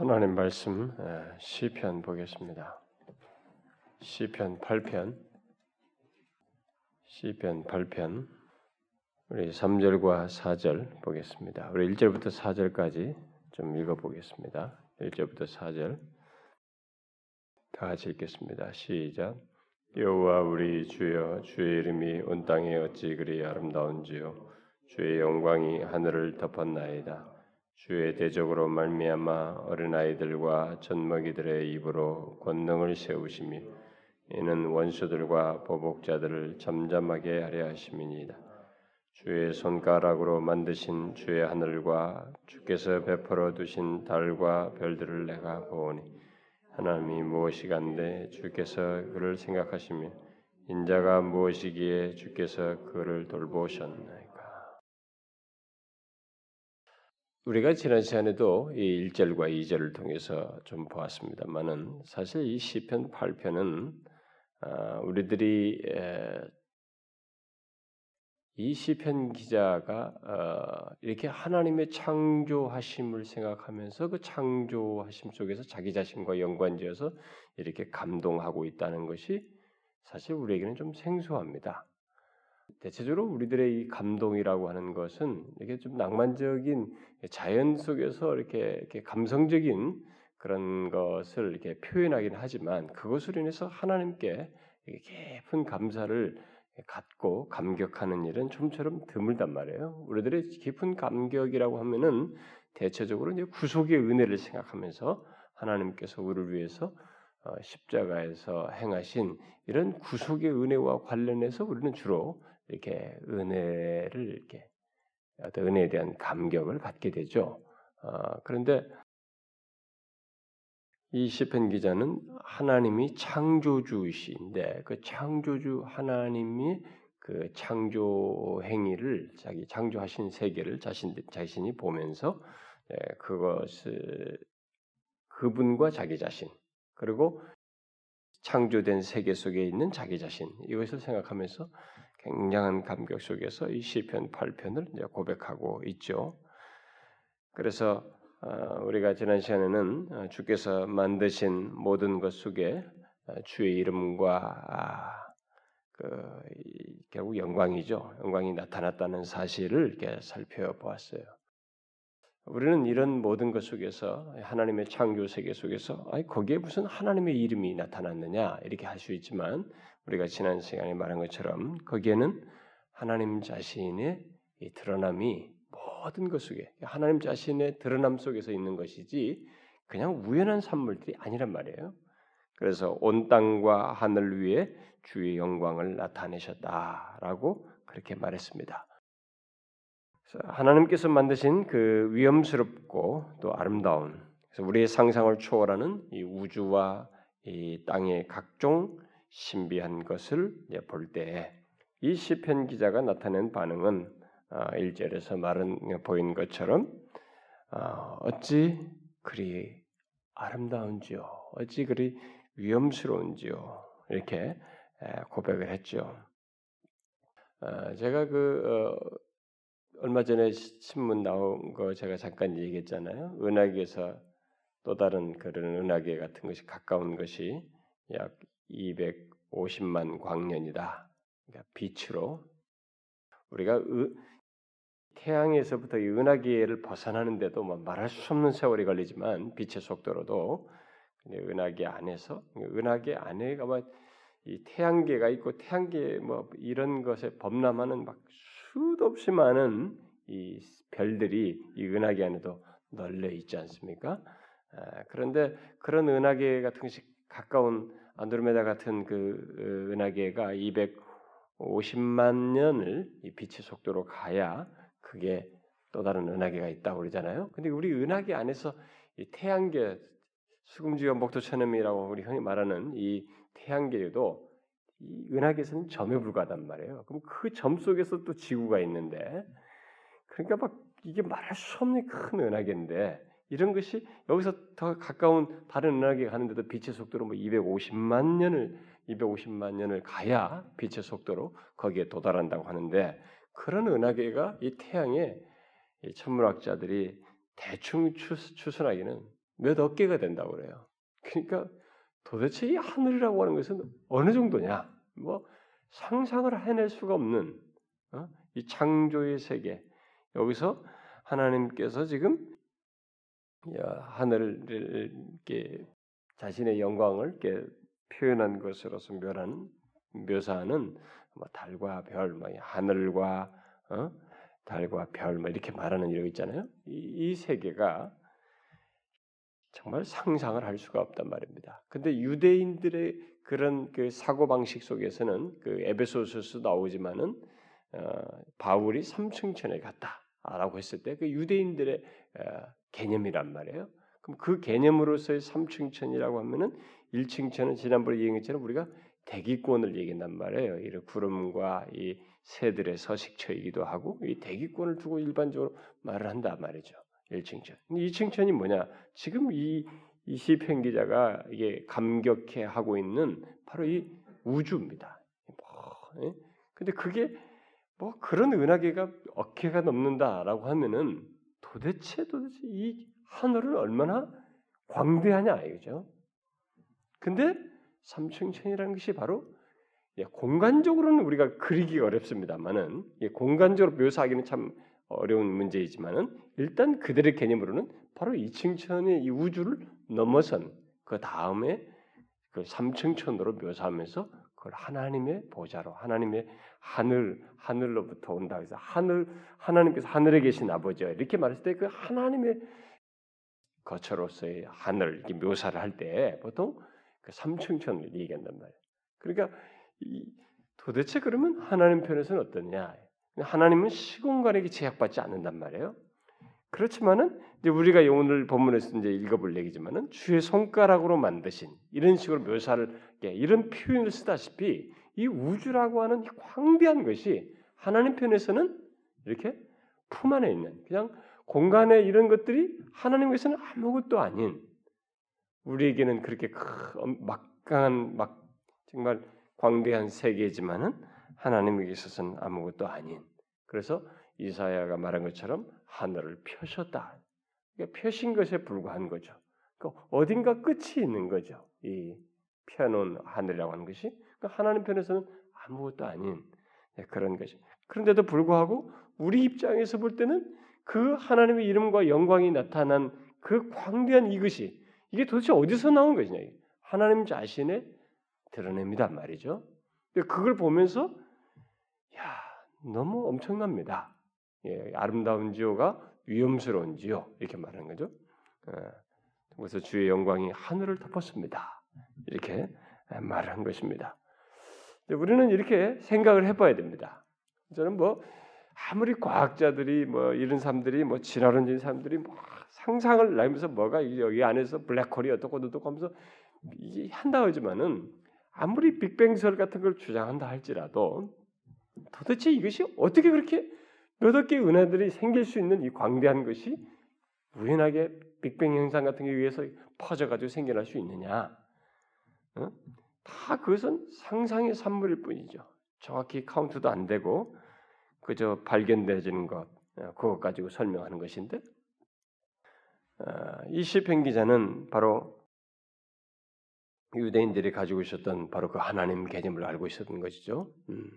하나님 말씀 예, 시편 보겠습니다. 시편 8편 시편 8편 우리 3절과 4절 보겠습니다. 우리 1절부터 4절까지 좀 읽어 보겠습니다. 1절부터 4절 다 같이 읽겠습니다. 시작 여호와 우리 주여 주의 이름이 온 땅에 어찌 그리 아름다운지요 주의 영광이 하늘을 덮었나이다. 주의 대적으로 말미암아 어린아이들과 젖먹이들의 입으로 권능을 세우시며 이는 원수들과 보복자들을 잠잠하게 하려 하심이니이다. 주의 손가락으로 만드신 주의 하늘과 주께서 베풀어 두신 달과 별들을 내가 보오니 하나님이 무엇이간데 주께서 그를 생각하시며 인자가 무엇이기에 주께서 그를 돌보셨나이까. 우리가 지난 시간에도 이 1절과 2절을 통해서 좀 보았습니다만은 사실 이 시편 8편은 아, 우리들이 이 시편 기자가 어, 이렇게 하나님의 창조하심을 생각하면서 그 창조하심 속에서 자기 자신과 연관지어서 이렇게 감동하고 있다는 것이 사실 우리에게는 좀 생소합니다. 대체적으로 우리들의 이 감동이라고 하는 것은 이게 좀 낭만적인 자연 속에서 이렇게, 이렇게 감성적인 그런 것을 이렇게 표현하긴 하지만 그것으로 인해서 하나님께 깊은 감사를 갖고 감격하는 일은 좀처럼 드물단 말이에요. 우리들의 깊은 감격이라고 하면은 대체적으로 이제 구속의 은혜를 생각하면서 하나님께서 우리를 위해서 어, 십자가에서 행하신 이런 구속의 은혜와 관련해서 우리는 주로 이렇게 은혜를 이렇게 어떤 은혜에 대한 감격을 갖게 되죠. 어, 그런데 이 시편 기자는 하나님이 창조주이신데 그 창조주 하나님이 그 창조 행위를 자기 창조하신 세계를 자신 자신이 보면서 예, 그것을 그분과 자기 자신 그리고 창조된 세계 속에 있는 자기 자신 이것을 생각하면서 굉장한 감격 속에서 이 시편 8편을 고백하고 있죠. 그래서 어, 우리가 지난 시간에는 어, 주께서 만드신 모든 것 속에 어, 주의 이름과 아, 그 결국 영광이죠. 영광이 나타났다는 사실을 이렇게 살펴보았어요. 우리는 이런 모든 것 속에서 하나님의 창조 세계 속에서 아니 거기에 무슨 하나님의 이름이 나타났느냐 이렇게 할 수 있지만 우리가 지난 시간에 말한 것처럼 거기에는 하나님 자신의 드러남이 모든 것 속에 하나님 자신의 드러남 속에서 있는 것이지 그냥 우연한 산물들이 아니란 말이에요. 그래서 온 땅과 하늘 위에 주의 영광을 나타내셨다라고 그렇게 말했습니다. 하나님께서 만드신 그 위험스럽고 또 아름다운 그래서 우리의 상상을 초월하는 이 우주와 이 땅의 각종 신비한 것을 볼때이 시편 기자가 나타낸 반응은 1절에서 아, 말은 보인 것처럼 아, 어찌 그리 아름다운지요, 어찌 그리 위험스러운지요 이렇게 고백을 했죠. 아, 제가 그 어, 얼마 전에 신문 나온 거 제가 잠깐 얘기했잖아요. 은하계에서 또 다른 그런 은하계 같은 것이 가까운 것이 약 250만 광년이다. 그러니까 빛으로 우리가 의, 태양에서부터 이 은하계를 벗어나는데도 뭐 말할 수 없는 세월이 걸리지만 빛의 속도로도 은하계 안에서 은하계 안에가 막이 태양계가 있고 태양계 뭐 이런 것에 범람하는 막 수도 없이 많은 이 별들이 이 은하계 안에도 널려 있지 않습니까? 아, 그런데 그런 은하계 같은 것이 가까운 안드로메다 같은 그 어, 은하계가 250만 년을 이 빛의 속도로 가야 그게 또 다른 은하계가 있다고 그러잖아요. 근데 우리 은하계 안에서 이 태양계 수금지와 목토천음이라고 우리 흔히 말하는 이 태양계에도 이 은하계에서는 점에 불과하단 말이에요. 그럼 그 점 속에서 또 지구가 있는데 그러니까 막 이게 말할 수 없는 큰 은하계인데 이런 것이 여기서 더 가까운 다른 은하계 가는데도 빛의 속도로 뭐 250만 년을 250만 년을 가야 빛의 속도로 거기에 도달한다고 하는데 그런 은하계가 이 태양에 이 천문학자들이 대충 추, 추론하기는 몇 어깨가 된다고 그래요. 그러니까 도대체 이 하늘이라고 하는 것은 어느 정도냐? 뭐 상상을 해낼 수가 없는 어? 이 창조의 세계 여기서 하나님께서 지금 하늘을 이렇게 자신의 영광을 이렇게 표현한 것으로서 묘하는 묘사하는 뭐 달과 별, 뭐 하늘과 어? 달과 별, 뭐 이렇게 말하는 이런 있잖아요. 이, 이 세계가 정말 상상을 할 수가 없단 말입니다. 근데 유대인들의 그런 그 사고 방식 속에서는 그 에베소서에서 나오지만은 어, 바울이 삼층천에 갔다라고 했을 때 그 유대인들의 어, 개념이란 말이에요. 그럼 그 개념으로서의 삼층천이라고 하면은 1층천은 지난번에 얘기했처럼 우리가 대기권을 얘기한단 말이에요. 이 구름과 이 새들의 서식처이기도 하고 이 대기권을 두고 일반적으로 말을 한단 말이죠. 1층천. 2층천이 뭐냐? 지금 이 이시편 기자가 이게 감격해 하고 있는 바로 이 우주입니다. 뭐, 예? 근데 그게 뭐 그런 은하계가 어깨가 넘는다라고 하면은 도대체 도대체 이 하늘은 얼마나 광대하냐 이거죠. 근데 삼층천이라는 것이 바로 예, 공간적으로는 우리가 그리기 어렵습니다만은 예, 공간적으로 묘사하기는 참 어려운 문제이지만은 일단 그들의 개념으로는 바로 이층천의 이 우주를 넘어선 그 다음에 그 삼층천으로 묘사하면서 그걸 하나님의 보좌로 하나님의 하늘 하늘로부터 온다 해서 하늘 하나님께서 하늘에 계신 아버지 이렇게 말했을 때 그 하나님의 거처로서의 하늘 이렇게 묘사를 할 때 보통 그 삼층천을 얘기한단 말이에요. 그러니까 이, 도대체 그러면 하나님 편에서는 어떠냐? 하나님은 시공간에게 제약받지 않는단 말이에요. 그렇지만은 이제 우리가 오늘 본문에서 이제 읽어볼 얘기지만은 주의 손가락으로 만드신 이런 식으로 묘사를 이런 표현을 쓰다시피 이 우주라고 하는 광대한 것이 하나님 편에서는 이렇게 품 안에 있는 그냥 공간에 이런 것들이 하나님께서는 아무것도 아닌 우리에게는 그렇게 막강한 막 정말 광대한 세계지만은 하나님에게 있어서는 아무것도 아닌. 그래서 이사야가 말한 것처럼 하늘을 펴셨다. 그러니까 펴신 것에 불과한 거죠. 그러니까 어딘가 끝이 있는 거죠. 이 펴놓은 하늘이라고 하는 것이 그러니까 하나님 편에서는 아무것도 아닌 그런 것이. 그런데도 불구하고 우리 입장에서 볼 때는 그 하나님의 이름과 영광이 나타난 그 광대한 이것이 이게 도대체 어디서 나온 것이냐? 하나님 자신의 드러냅니다 말이죠. 그걸 보면서 야 너무 엄청납니다. 예, 아름다운 지요가 위험스러운 지요 이렇게 말하는 거죠. 예, 그래서 주의 영광이 하늘을 덮었습니다. 이렇게 말한 것입니다. 우리는 이렇게 생각을 해봐야 됩니다. 저는 뭐 아무리 과학자들이 뭐 이런 사람들이 뭐 지나는 사람들이 뭐 상상을 나면서 뭐가 여기 안에서 블랙홀이 어떻고 어떻고 하면서 이게 한다 하지만은 아무리 빅뱅설 같은 걸 주장한다 할지라도 도대체 이것이 어떻게 그렇게 몇억 개의 은하들이 생길 수 있는 이 광대한 것이 우연하게 빅뱅 현상 같은 게 위해서 퍼져가지고 생겨날 수 있느냐? 어? 다 그것은 상상의 산물일 뿐이죠. 정확히 카운트도 안 되고 그저 발견되지는 것 어, 그것 가지고 설명하는 것인데 어, 이 시편 기자는 바로 유대인들이 가지고 있었던 바로 그 하나님 개념을 알고 있었던 것이죠. 음.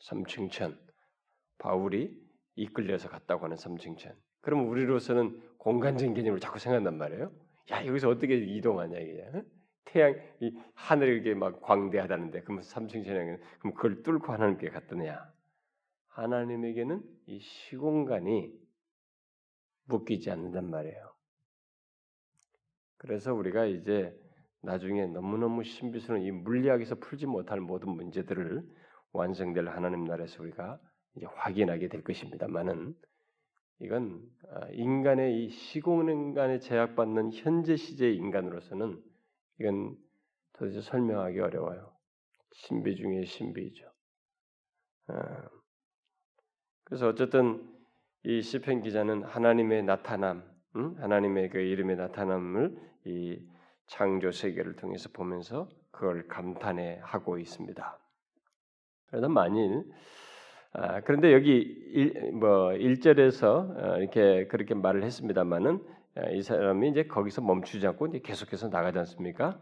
삼층천 바울이 이끌려서 갔다고 하는 삼층천. 그럼 우리로서는 공간적인 개념을 자꾸 생각한단 말이에요. 야 여기서 어떻게 이동하냐 이게 태양 이 하늘이 이렇게 막 광대하다는데 그러면 삼층천에 그럼 그걸 뚫고 하나님께 갔더냐? 하나님에게는 이 시공간이 묶이지 않는단 말이에요. 그래서 우리가 이제 나중에 너무너무 신비스러운 이 물리학에서 풀지 못할 모든 문제들을 완성될 하나님 나라에서 우리가 이제 확인하게 될 것입니다만은 이건 아, 인간의 이 시공간에 제약받는 현재 시제의 인간으로서는 이건 도대체 설명하기 어려워요. 신비 중에 신비죠. 아, 그래서 어쨌든 이 시편 기자는 하나님의 나타남, 하나님의 그 이름의 나타남을 이 창조 세계를 통해서 보면서 그걸 감탄해 하고 있습니다. 그러나 만일 아, 그런데 여기 일, 뭐 1절에서 어, 이렇게 그렇게 말을 했습니다만은 이 사람이 이제 거기서 멈추지 않고 이제 계속해서 나가지 않습니까?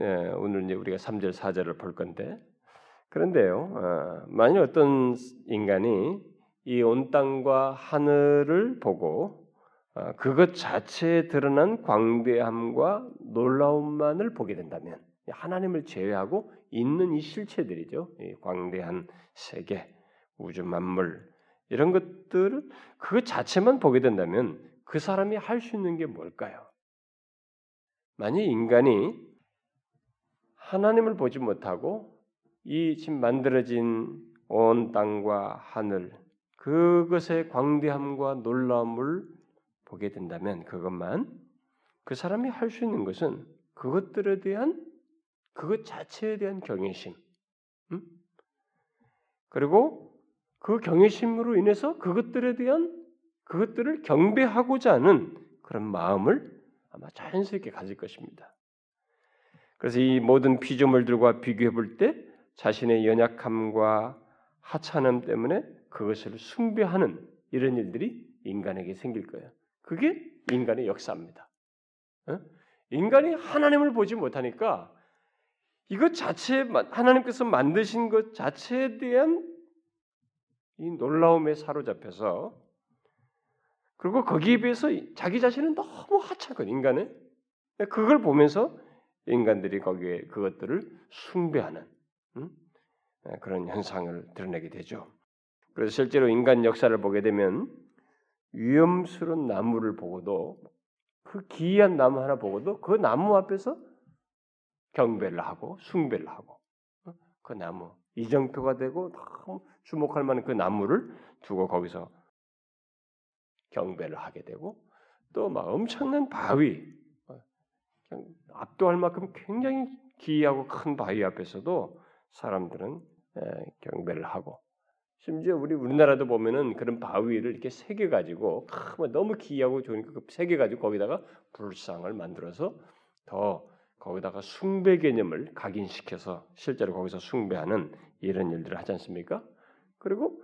예, 오늘 이제 우리가 3절 4절을 볼 건데 그런데요. 어, 만약 어떤 인간이 이 온 땅과 하늘을 보고 어, 그것 자체에 드러난 광대함과 놀라움만을 보게 된다면 하나님을 제외하고 있는 이 실체들이죠. 이 광대한 세계, 우주 만물 이런 것들을 그 자체만 보게 된다면 그 사람이 할 수 있는 게 뭘까요? 만약 인간이 하나님을 보지 못하고 이 지금 만들어진 온 땅과 하늘 그것의 광대함과 놀라움을 보게 된다면 그것만 그 사람이 할 수 있는 것은 그것들에 대한 그것 자체에 대한 경외심, 음? 그리고 그 경외심으로 인해서 그것들에 대한 그것들을 경배하고자 하는 그런 마음을 아마 자연스럽게 가질 것입니다. 그래서 이 모든 피조물들과 비교해 볼 때 자신의 연약함과 하찮음 때문에 그것을 숭배하는 이런 일들이 인간에게 생길 거예요. 그게 인간의 역사입니다. 어? 인간이 하나님을 보지 못하니까 이것 자체 하나님께서 만드신 것 자체에 대한 이 놀라움에 사로잡혀서 그리고 거기에 비해서 자기 자신은 너무 하찮거든 인간은 그걸 보면서 인간들이 거기에 그것들을 숭배하는 음? 그런 현상을 드러내게 되죠. 그래서 실제로 인간 역사를 보게 되면 위험스러운 나무를 보고도 그 기이한 나무 하나 보고도 그 나무 앞에서 경배를 하고 숭배를 하고 어? 그 나무 이정표가 되고 너무 주목할 만한 그 나무를 두고 거기서 경배를 하게 되고 또 막 엄청난 바위 어, 압도할 만큼 굉장히 기이하고 큰 바위 앞에서도 사람들은 경배를 하고 심지어 우리 우리나라도 보면은 그런 바위를 이렇게 새겨 가지고 너무 기이하고 좋으니까 그 새겨 가지고 거기다가 불상을 만들어서 더 거기다가 숭배 개념을 각인시켜서 실제로 거기서 숭배하는 이런 일들을 하지 않습니까? 그리고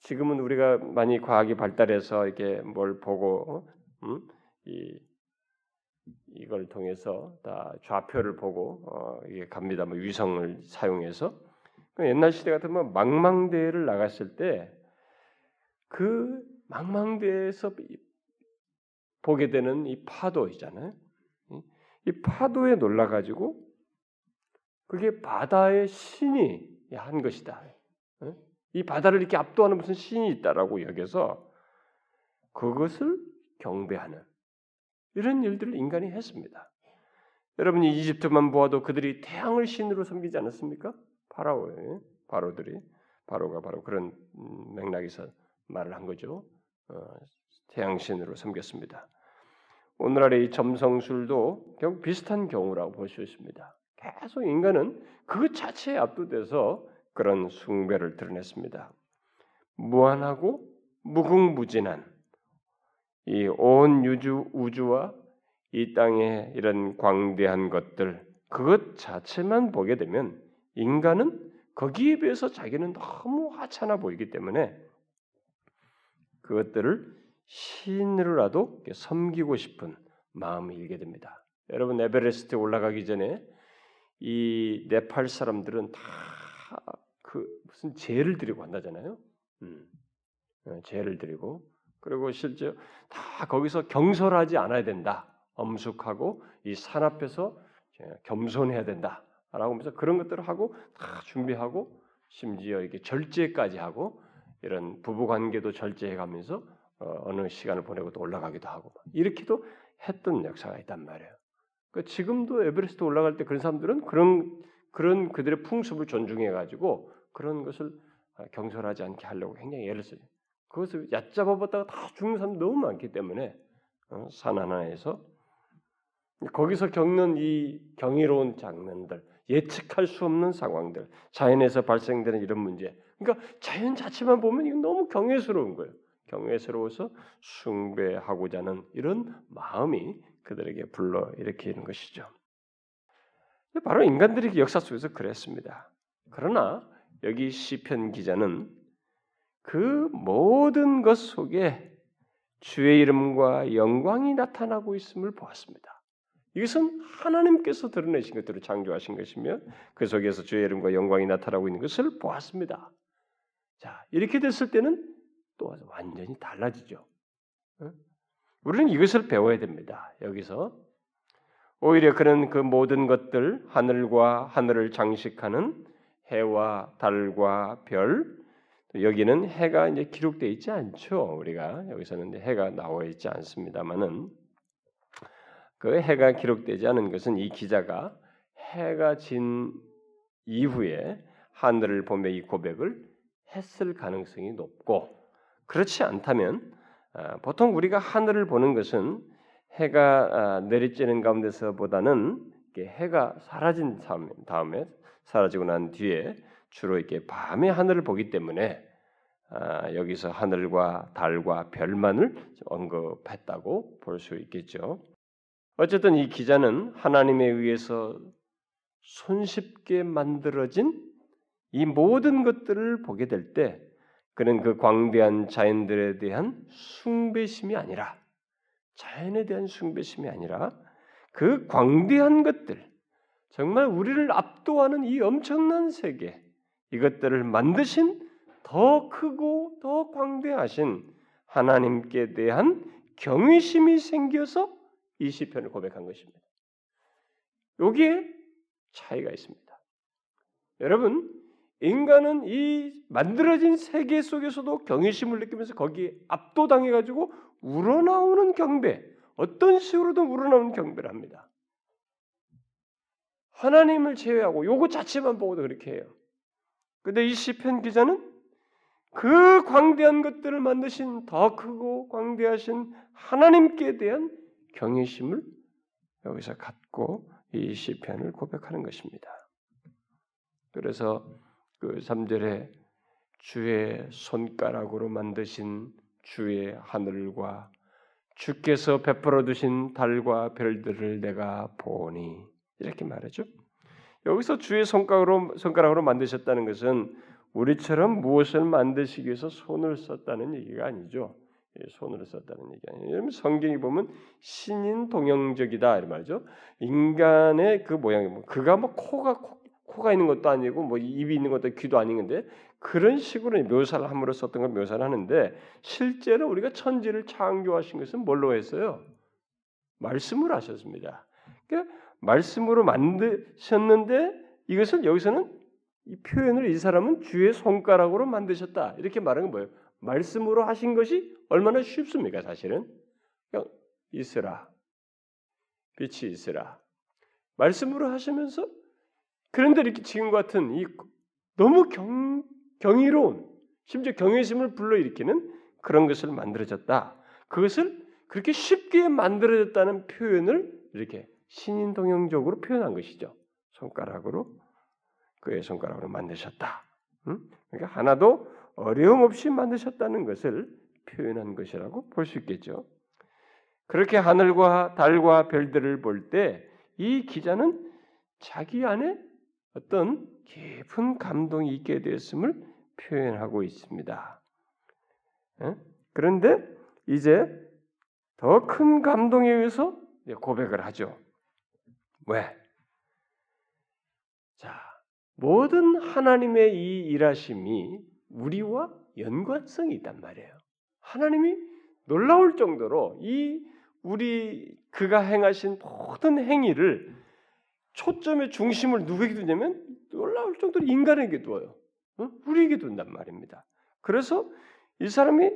지금은 우리가 많이 과학이 발달해서 이렇게 뭘 보고 음? 이 이걸 통해서 다 좌표를 보고 어, 이게 갑니다. 뭐 위성을 사용해서 그 옛날 시대 같으면 망망대해를 나갔을 때 그 망망대에서 보게 되는 이 파도 있잖아요. 이 파도에 놀라 가지고 그게 바다의 신이 한 것이다. 이 바다를 이렇게 압도하는 무슨 신이 있다라고 여겨서 그것을 경배하는 이런 일들을 인간이 했습니다. 여러분이 이집트만 보아도 그들이 태양을 신으로 섬기지 않았습니까? 파라오의 바로들이 바로가 바로 그런 음, 맥락에서 말을 한 거죠. 어, 태양 신으로 섬겼습니다. 오늘날의 이 점성술도 결국 비슷한 경우라고 볼 수 있습니다. 계속 인간은 그 자체에 압도돼서 그런 숭배를 드러냈습니다. 무한하고 무궁무진한 이 온 우주 우주와 이 땅의 이런 광대한 것들 그것 자체만 보게 되면 인간은 거기에 비해서 자기는 너무 하찮아 보이기 때문에 그것들을 신으로라도 섬기고 싶은 마음이 일게 됩니다. 여러분 에베레스트 올라가기 전에 이 네팔 사람들은 다 그 무슨 죄를 드리고 한다잖아요. 음, 어, 죄를 드리고 그리고 실제 다 거기서 경솔하지 않아야 된다. 엄숙하고 이 산 앞에서 겸손해야 된다라고 하면서 그런 것들을 하고 다 준비하고 심지어 이게 절제까지 하고 이런 부부 관계도 절제해 가면서 어, 느 시간을 보내고 또 올라가기도 하고 이렇게도 했던 역사가 있단 말이에요. 그러니까 지금도 에베레스트 올라갈 때 그런 사람들은 그런 그런 그들의 풍습을 존중해 가지고 그런 것을 어, 경솔하지 않게 하려고 굉장히 애를 써요. 그것을 얕잡아 봤다가 다 죽는 사람 너무 많기 때문에 어, 산 하나에서 거기서 겪는 이 경이로운 장면들, 예측할 수 없는 상황들, 자연에서 발생되는 이런 문제. 그러니까 자연 자체만 보면 이건 너무 경외스러운 거예요. 경외스러워서 숭배하고자 하는 이런 마음이 그들에게 불러 일으키는 것이죠. 바로 인간들이 역사 속에서 그랬습니다. 그러나 여기 시편 기자는 그 모든 것 속에 주의 이름과 영광이 나타나고 있음을 보았습니다. 이것은 하나님께서 드러내신 것들을 창조하신 것이며 그 속에서 주의 이름과 영광이 나타나고 있는 것을 보았습니다. 자 이렇게 됐을 때는 또 완전히 달라지죠. 우리는 이것을 배워야 됩니다. 여기서 오히려 그는 그 모든 것들 하늘과 하늘을 장식하는 해와 달과 별 여기는 해가 이제 기록되어 있지 않죠. 우리가 여기서는 해가 나와 있지 않습니다만은 그 해가 기록되지 않은 것은 이 기자가 해가 진 이후에 하늘을 보며 이 고백을 했을 가능성이 높고 그렇지 않다면 아, 보통 우리가 하늘을 보는 것은 해가 아, 내리쬐는 가운데서보다는 해가 사라진 다음에 사라지고 난 뒤에 주로 이렇게 밤의 하늘을 보기 때문에 아, 여기서 하늘과 달과 별만을 언급했다고 볼 수 있겠죠. 어쨌든 이 기자는 하나님에 의해서 손쉽게 만들어진 이 모든 것들을 보게 될 때 그는 그 광대한 자연들에 대한 숭배심이 아니라 자연에 대한 숭배심이 아니라 그 광대한 것들 정말 우리를 압도하는 이 엄청난 세계 이것들을 만드신 더 크고 더 광대하신 하나님께 대한 경외심이 생겨서 이 시편을 고백한 것입니다. 여기에 차이가 있습니다. 여러분, 인간은 이 만들어진 세계 속에서도 경외심을 느끼면서 거기에 압도당해 가지고 우러나오는 경배, 어떤 식으로든 우러나오는 경배를 합니다. 하나님을 제외하고 요거 자체만 보고도 그렇게 해요. 근데 이 시편 기자는 그 광대한 것들을 만드신 더 크고 광대하신 하나님께 대한 경외심을 여기서 갖고 이 시편을 고백하는 것입니다. 그래서 그 3절에 주의 손가락으로 만드신 주의 하늘과 주께서 베풀어 두신 달과 별들을 내가 보니 이렇게 말하죠. 여기서 주의 손가락으로 손가락으로 만드셨다는 것은 우리처럼 무엇을 만드시기 위해서 손을 썼다는 얘기가 아니죠. 예, 손으로 썼다는 얘기 아니에요. 성경이 보면 신인 동형적이다 이 말이죠. 인간의 그 모양이 뭐 그가 뭐 코가 코, 가 있는 것도 아니고 뭐 입이 있는 것도 귀도 아닌데 그런 식으로 묘사를 함으로 썼던 걸 묘사를 하는데 실제로 우리가 천지를 창조하신 것은 뭘로 했어요? 말씀으로 하셨습니다. 그러니까 말씀으로 만드셨는데 이것을 여기서는 이 표현을 이 사람은 주의 손가락으로 만드셨다 이렇게 말하는 뭐예요? 말씀으로 하신 것이 얼마나 쉽습니까? 사실은 그냥 있으라 빛이 있으라 말씀으로 하시면서 그런데 이렇게 지금 같은 이 너무 경, 경이로운 심지어 경외심을 불러일으키는 그런 것을 만들어졌다. 그것을 그렇게 쉽게 만들어졌다는 표현을 이렇게 신인 동형적으로 표현한 것이죠. 손가락으로 그의 손가락으로 만드셨다. 응? 그러니까 하나도 어려움 없이 만드셨다는 것을 표현한 것이라고 볼 수 있겠죠. 그렇게 하늘과 달과 별들을 볼 때 이 기자는 자기 안에 어떤 깊은 감동이 있게 되었음을 표현하고 있습니다. 그런데 이제 더 큰 감동에 의해서 고백을 하죠. 왜? 자, 모든 하나님의 이 일하심이 우리와 연관성이 있단 말이에요. 하나님이 놀라울 정도로 이 우리 그가 행하신 모든 행위를 초점의 중심을 누구에게 두냐면 놀라울 정도로 인간에게 두어요. 어? 우리에게 둔단 말입니다. 그래서 이 사람이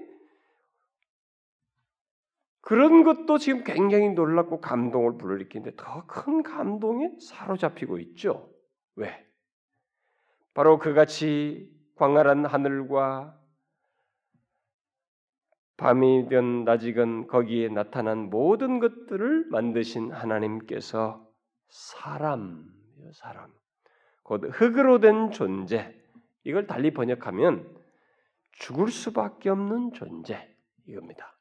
그런 것도 지금 굉장히 놀랍고 감동을 불러일으키는데 더 큰 감동에 사로잡히고 있죠. 왜? 바로 그같이 광활한 하늘과 밤이든 낮이건 거기에 나타난 모든 것들을 만드신 하나님께서 사람, 사람, 곧 흙으로 된 존재, 이걸 달리 번역하면 죽을 수밖에 없는 존재 이겁니다.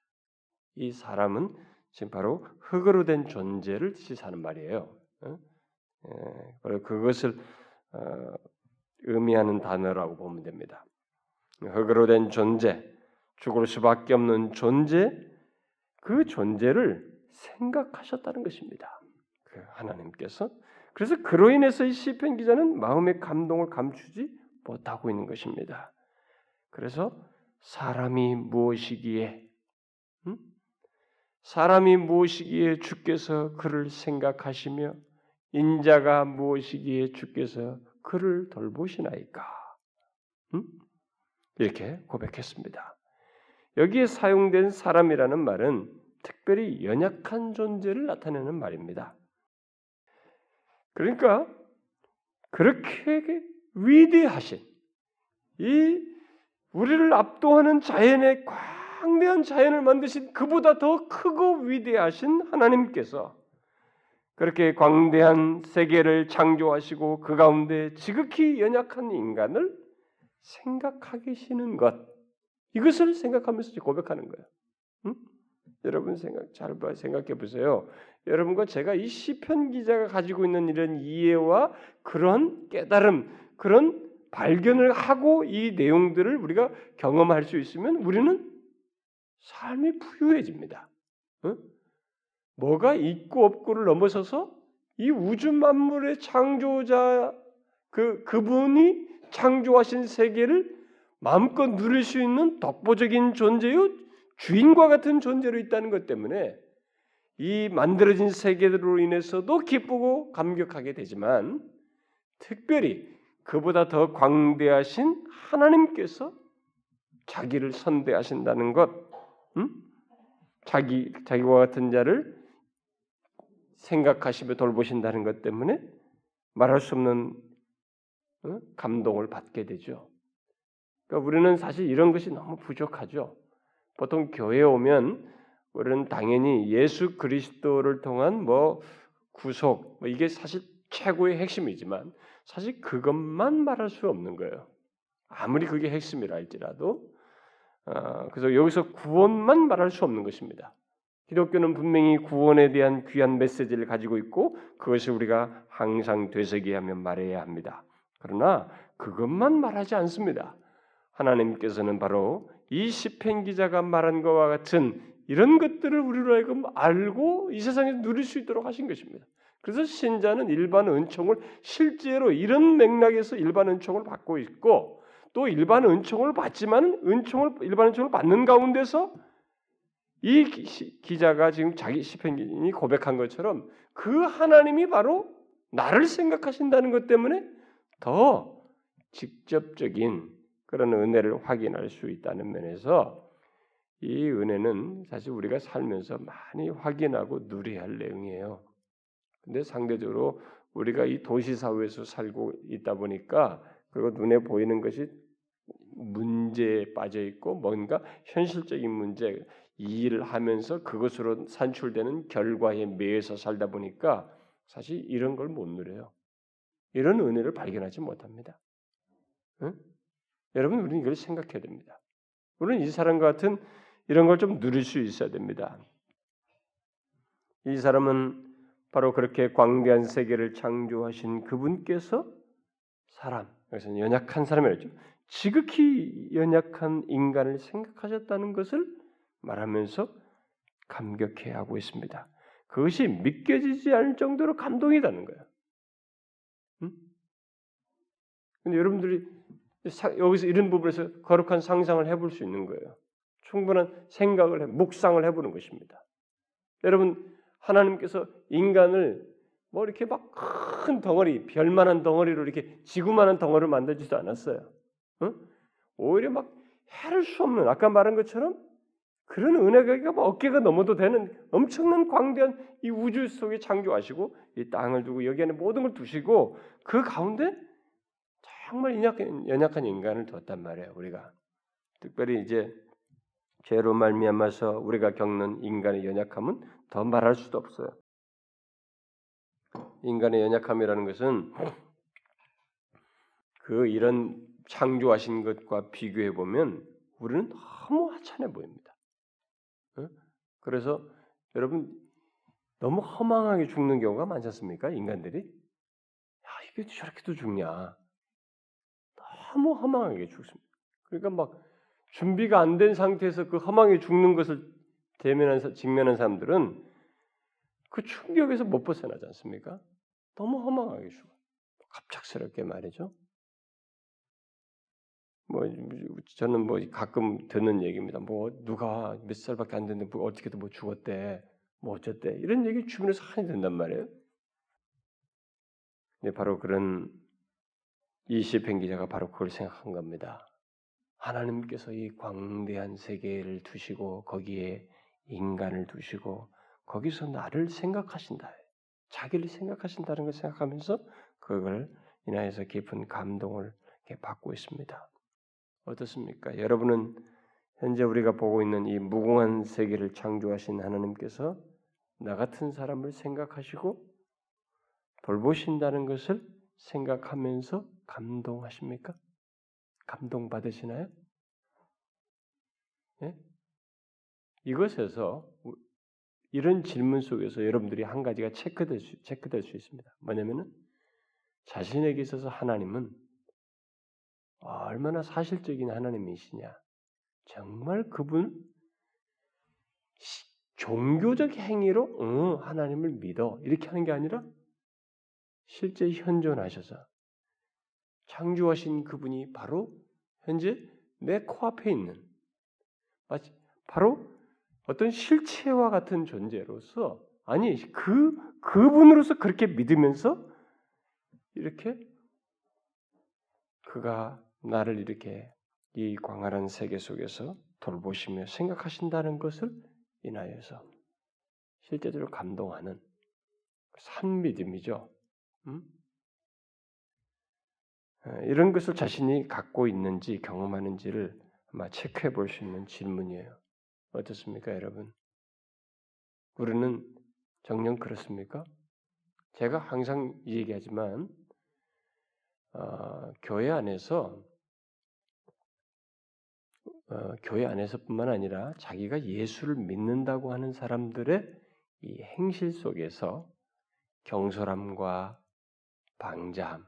이 사람은 지금 바로 흙으로 된 존재를 시사하는 말이에요. 예, 그것을 어, 의미하는 단어라고 보면 됩니다. 흙으로 된 존재, 죽을 수밖에 없는 존재, 그 존재를 생각하셨다는 것입니다. 그 하나님께서 그래서 그로 인해서 이 시편 기자는 마음의 감동을 감추지 못하고 있는 것입니다. 그래서 사람이 무엇이기에 음? 사람이 무엇이기에 주께서 그를 생각하시며 인자가 무엇이기에 주께서 그를 돌보시나이까 음? 이렇게 고백했습니다. 여기에 사용된 사람이라는 말은 특별히 연약한 존재를 나타내는 말입니다. 그러니까 그렇게 위대하신 이 우리를 압도하는 자연의 광대한 자연을 만드신 그보다 더 크고 위대하신 하나님께서 그렇게 광대한 세계를 창조하시고 그 가운데 지극히 연약한 인간을 생각하시는 것 이것을 생각하면서 고백하는 거예요. 응? 여러분 생각 잘 생각해 보세요. 여러분과 제가 이 시편 기자가 가지고 있는 이런 이해와 그런 깨달음, 그런 발견을 하고 이 내용들을 우리가 경험할 수 있으면 우리는 삶이 부유해집니다. 어? 뭐가 있고 없고를 넘어서서 이 우주 만물의 창조자 그 그분이 창조하신 세계를 마음껏 누릴 수 있는 독보적인 존재요 주인과 같은 존재로 있다는 것 때문에 이 만들어진 세계로 인해서도 기쁘고 감격하게 되지만 특별히 그보다 더 광대하신 하나님께서 자기를 선대하신다는 것, 음? 자기 자기와 같은 자를 생각하시며 돌보신다는 것 때문에 말할 수 없는 어? 감동을 받게 되죠. 그러니까 우리는 사실 이런 것이 너무 부족하죠. 보통 교회에 오면 우리는 당연히 예수 그리스도를 통한 뭐 구속 뭐 이게 사실 최고의 핵심이지만 사실 그것만 말할 수 없는 거예요. 아무리 그게 핵심이라 할지라도 어, 그래서 여기서 구원만 말할 수 없는 것입니다. 기독교는 분명히 구원에 대한 귀한 메시지를 가지고 있고 그것을 우리가 항상 되새기하며 말해야 합니다. 그러나 그것만 말하지 않습니다. 하나님께서는 바로 이 시편 기자가 말한 것과 같은 이런 것들을 우리로 하여금 알고 이 세상에서 누릴 수 있도록 하신 것입니다. 그래서 신자는 일반 은총을 실제로 이런 맥락에서 일반 은총을 받고 있고 또 일반 은총을 받지만 은총을 일반 은총을 받는 가운데서 이 기자가 지금 자기 시편이 고백한 것처럼 그 하나님이 바로 나를 생각하신다는 것 때문에 더 직접적인 그런 은혜를 확인할 수 있다는 면에서 이 은혜는 사실 우리가 살면서 많이 확인하고 누려야 할 내용이에요. 근데 상대적으로 우리가 이 도시 사회에서 살고 있다 보니까 그리고 눈에 보이는 것이 문제에 빠져 있고 뭔가 현실적인 문제 이 일을 하면서 그것으로 산출되는 결과에 매여서 살다 보니까 사실 이런 걸 못 누려요. 이런 은혜를 발견하지 못합니다. 응? 여러분 우리는 이걸 생각해야 됩니다. 우리는 이 사람과 같은 이런 걸 좀 누릴 수 있어야 됩니다. 이 사람은 바로 그렇게 광대한 세계를 창조하신 그분께서 사람, 여기서 연약한 사람이었죠. 지극히 연약한 인간을 생각하셨다는 것을 말하면서 감격해 하고 있습니다. 그것이 믿겨지지 않을 정도로 감동이라는 거예요. 음? 근데 여러분들이 여기서 이런 부분에서 거룩한 상상을 해볼 수 있는 거예요. 충분한 생각을 해, 묵상을 해보는 것입니다. 여러분 하나님께서 인간을 뭐 이렇게 막 큰 덩어리, 별만한 덩어리로 이렇게 지구만한 덩어리를 만들지도 않았어요. 어? 오히려 막 해를 수 없는 아까 말한 것처럼 그런 은혜가 뭐 어깨가 넘어도 되는 엄청난 광대한 이 우주 속에 창조하시고 이 땅을 두고 여기 안에 모든 걸 두시고 그 가운데 정말 연약한, 연약한 인간을 뒀단 말이에요. 우리가 특별히 이제 죄로 말미암아서 우리가 겪는 인간의 연약함은 더 말할 수도 없어요. 인간의 연약함이라는 것은 그 이런 창조하신 것과 비교해 보면 우리는 너무 하찮아 보입니다. 그래서 여러분 너무 허망하게 죽는 경우가 많지 않습니까? 인간들이 야 이게 저렇게도 죽냐? 너무 허망하게 죽습니다. 그러니까 막 준비가 안 된 상태에서 그 허망에 죽는 것을 대면한 직면한 사람들은 그 충격에서 못 벗어나지 않습니까? 너무 허망하게 죽어. 갑작스럽게 말이죠. 뭐 저는 뭐 가끔 듣는 얘기입니다. 뭐 누가 몇 살밖에 안 됐는데 뭐 어떻게든 뭐 죽었대, 뭐 어쨌대 이런 얘기 주변에서 많이 된단 말이에요. 네, 바로 그런 이 시편 기자가 바로 그걸 생각한 겁니다. 하나님께서 이 광대한 세계를 두시고 거기에 인간을 두시고 거기서 나를 생각하신다. 자기를 생각하신다는 걸 생각하면서 그걸 인하여서 깊은 감동을 받고 있습니다. 어떻습니까? 여러분은 현재 우리가 보고 있는 이 무궁한 세계를 창조하신 하나님께서 나 같은 사람을 생각하시고 돌보신다는 것을 생각하면서 감동하십니까? 감동 받으시나요? 예? 이것에서 이런 질문 속에서 여러분들이 한 가지가 체크될 수, 체크될 수 있습니다. 뭐냐면은 자신에게 있어서 하나님은 얼마나 사실적인 하나님이시냐. 정말 그분 종교적 행위로 응, 하나님을 믿어 이렇게 하는 게 아니라 실제 현존하셔서 창조하신 그분이 바로 현재 내 코앞에 있는 마치 바로 어떤 실체와 같은 존재로서 아니 그 그분으로서 그렇게 믿으면서 이렇게 그가 나를 이렇게 이 광활한 세계 속에서 돌보시며 생각하신다는 것을 인하여서 실제적으로 감동하는 산 믿음이죠. 음? 이런 것을 자신이 갖고 있는지 경험하는지를 아마 체크해 볼 수 있는 질문이에요. 어떻습니까, 여러분? 우리는 정녕 그렇습니까? 제가 항상 얘기하지만 어, 교회 안에서 어, 교회 안에서뿐만 아니라 자기가 예수를 믿는다고 하는 사람들의 이 행실 속에서 경솔함과 방자함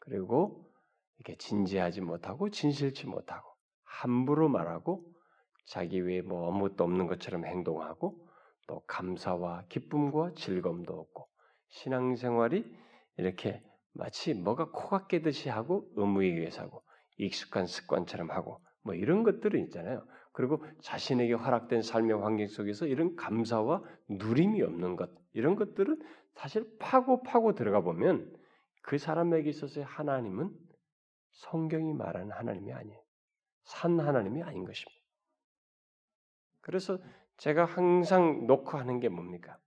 그리고 이렇게 진지하지 못하고 진실치 못하고 함부로 말하고 자기 외에 뭐 아무것도 없는 것처럼 행동하고 또 감사와 기쁨과 즐거움도 없고 신앙생활이 이렇게 마치 뭐가 코가 깨듯이 하고 의무에 의해서 하고 익숙한 습관처럼 하고 뭐 이런 것들은 있잖아요. 그리고 자신에게 허락된 삶의 환경 속에서 이런 감사와 누림이 없는 것 이런 것들은 사실 파고 파고 들어가 보면 그 사람에게 있어서의 하나님은 성경이 말하는 하나님이 아니에요. 산 하나님이 아닌 것입니다. 그래서 제가 항상 녹화하는 게 뭡니까?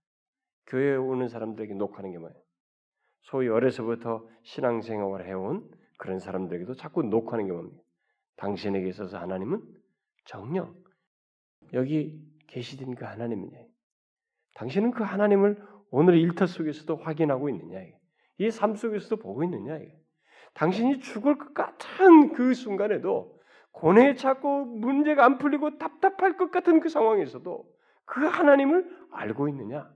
교회에 오는 사람들에게 녹화하는 게 뭐예요? 소위 어려서부터 신앙생활을 해온 그런 사람들에게도 자꾸 녹화하는 게 뭡니까? 당신에게 있어서 하나님은 정령 여기 계시된 그 하나님이냐? 당신은 그 하나님을 오늘 일터 속에서도 확인하고 있느냐? 이 삶 속에서도 보고 있느냐? 당신이 죽을 것 같은 그 순간에도 고뇌에 찾고 문제가 안 풀리고 답답할 것 같은 그 상황에서도 그 하나님을 알고 있느냐?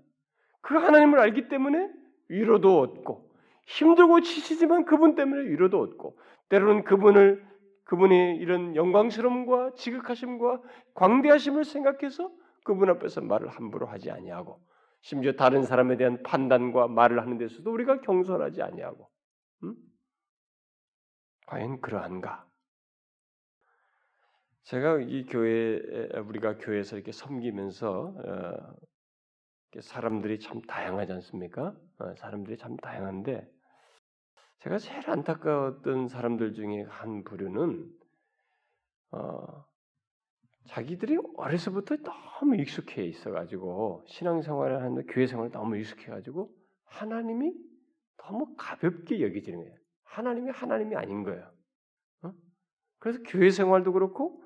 그 하나님을 알기 때문에 위로도 얻고 힘들고 지치지만 그분 때문에 위로도 얻고 때로는 그분을 그분의 이런 영광스러움과 지극하심과 광대하심을 생각해서 그분 앞에서 말을 함부로 하지 아니하고 심지어 다른 사람에 대한 판단과 말을 하는 데서도 우리가 경솔하지 아니하고 음? 과연 그러한가? 제가 이 교회 우리가 교회에서 이렇게 섬기면서 어, 사람들이 참 다양하지 않습니까? 어, 사람들이 참 다양한데 제가 제일 안타까웠던 사람들 중에 한 부류는 어, 자기들이 어려서부터 너무 익숙해 있어가지고 신앙생활을 하는데 교회 생활을 너무 익숙해가지고 하나님이 너무 가볍게 여기지는 거예요. 하나님이 하나님이 아닌 거예요. 어? 그래서 교회 생활도 그렇고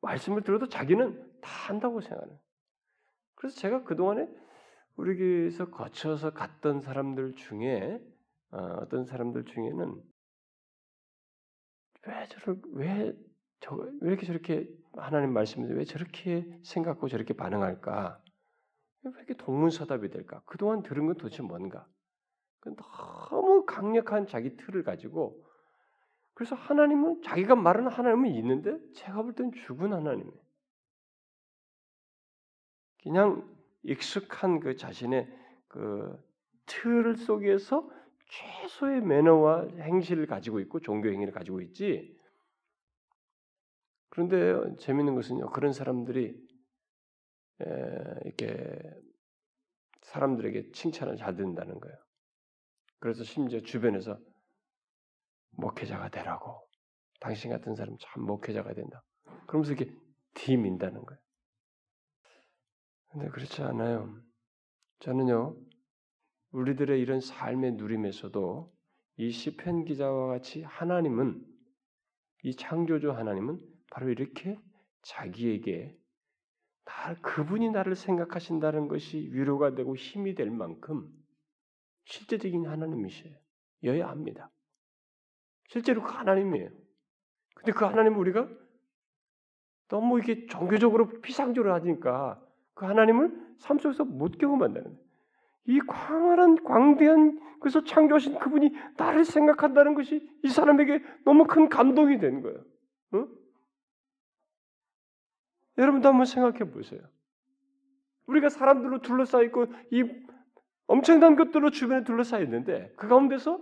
말씀을 들어도 자기는 다 한다고 생각하는. 그래서 제가 그 동안에 우리 교회에서 거쳐서 갔던 사람들 중에 어, 떤 사람들 중에는 왜 저를 왜 저, 왜 이렇게 저렇게 하나님 말씀인데 왜 저렇게 생각하고 저렇게 반응할까? 왜 이렇게 동문서답이 될까? 그동안 들은 건 도대체 뭔가? 너무 강력한 자기 틀을 가지고 그래서 하나님은 자기가 말하는 하나님은 있는데 제가 볼 땐 죽은 하나님이에요. 그냥 익숙한 그 자신의 그 틀 속에서 최소의 매너와 행실을 가지고 있고 종교 행위를 가지고 있지. 그런데 재밌는 것은요. 그런 사람들이 이렇게 사람들에게 칭찬을 잘 듣는다는 거예요. 그래서 심지어 주변에서 목회자가 되라고 당신 같은 사람 참 목회자가 된다. 그러면서 이렇게 뒤민다는 거예요. 근데 그렇지 않아요. 저는요, 우리들의 이런 삶의 누림에서도 이 시편 기자와 같이 하나님은 이 창조주 하나님은 바로 이렇게 자기에게 나 그분이 나를 생각하신다는 것이 위로가 되고 힘이 될 만큼 실제적인 하나님이셔요. 여야 합니다. 실제로 그 하나님이에요. 근데 그 하나님을 우리가 너무 이게 종교적으로 피상적으로 하니까 그 하나님을 삶 속에서 못 경험한다는 거예요. 이 광활한 광대한 그래서 창조하신 그분이 나를 생각한다는 것이 이 사람에게 너무 큰 감동이 된 거예요. 어? 여러분도 한번 생각해 보세요. 우리가 사람들로 둘러싸여 있고 이 엄청난 것들로 주변에 둘러싸여 있는데 그 가운데서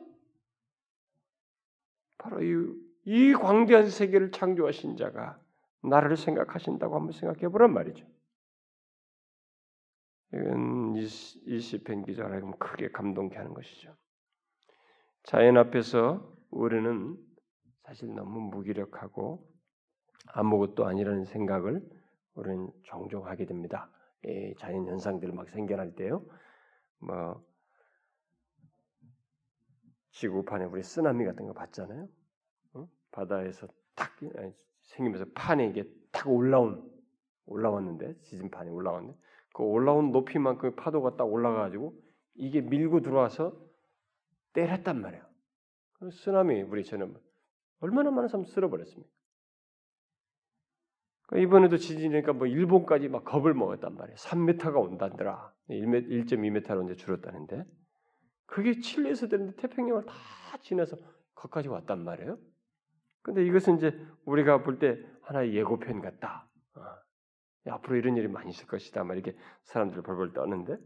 바로 이, 이 광대한 세계를 창조하신 자가 나를 생각하신다고 한번 생각해 보란 말이죠. 이건 이 시편 기자라 면 크게 감동케 하는 것이죠. 자연 앞에서 우리는 사실 너무 무기력하고 아무것도 아니라는 생각을 우리는 종종 하게 됩니다. 자연 현상들 막 생겨날 때요. 뭐 지구판에 우리 쓰나미 같은 거 봤잖아요. 어? 바다에서 탁 생기면서 판에 이게 탁 올라온 올라왔는데 지진판에 올라왔는데 그 올라온 높이만큼 파도가 딱 올라가가지고 이게 밀고 들어와서 때렸단 말이에요. 그 쓰나미 우리 저는 얼마나 많은 사람 쓸어버렸습니까? 그러니까 이번에도 지진이니까 뭐 일본까지 막 겁을 먹었단 말이에요. 3m가 온다더라. 1.2m로 이제 줄었다는데 그게 칠레에서 되는데 태평양을 다 지나서 거기까지 왔단 말이에요. 근데 이것은 이제 우리가 볼 때 하나의 예고편 같다. 어. 앞으로 이런 일이 많이 있을 것이다. 막 이렇게 사람들을 벌벌 떠는데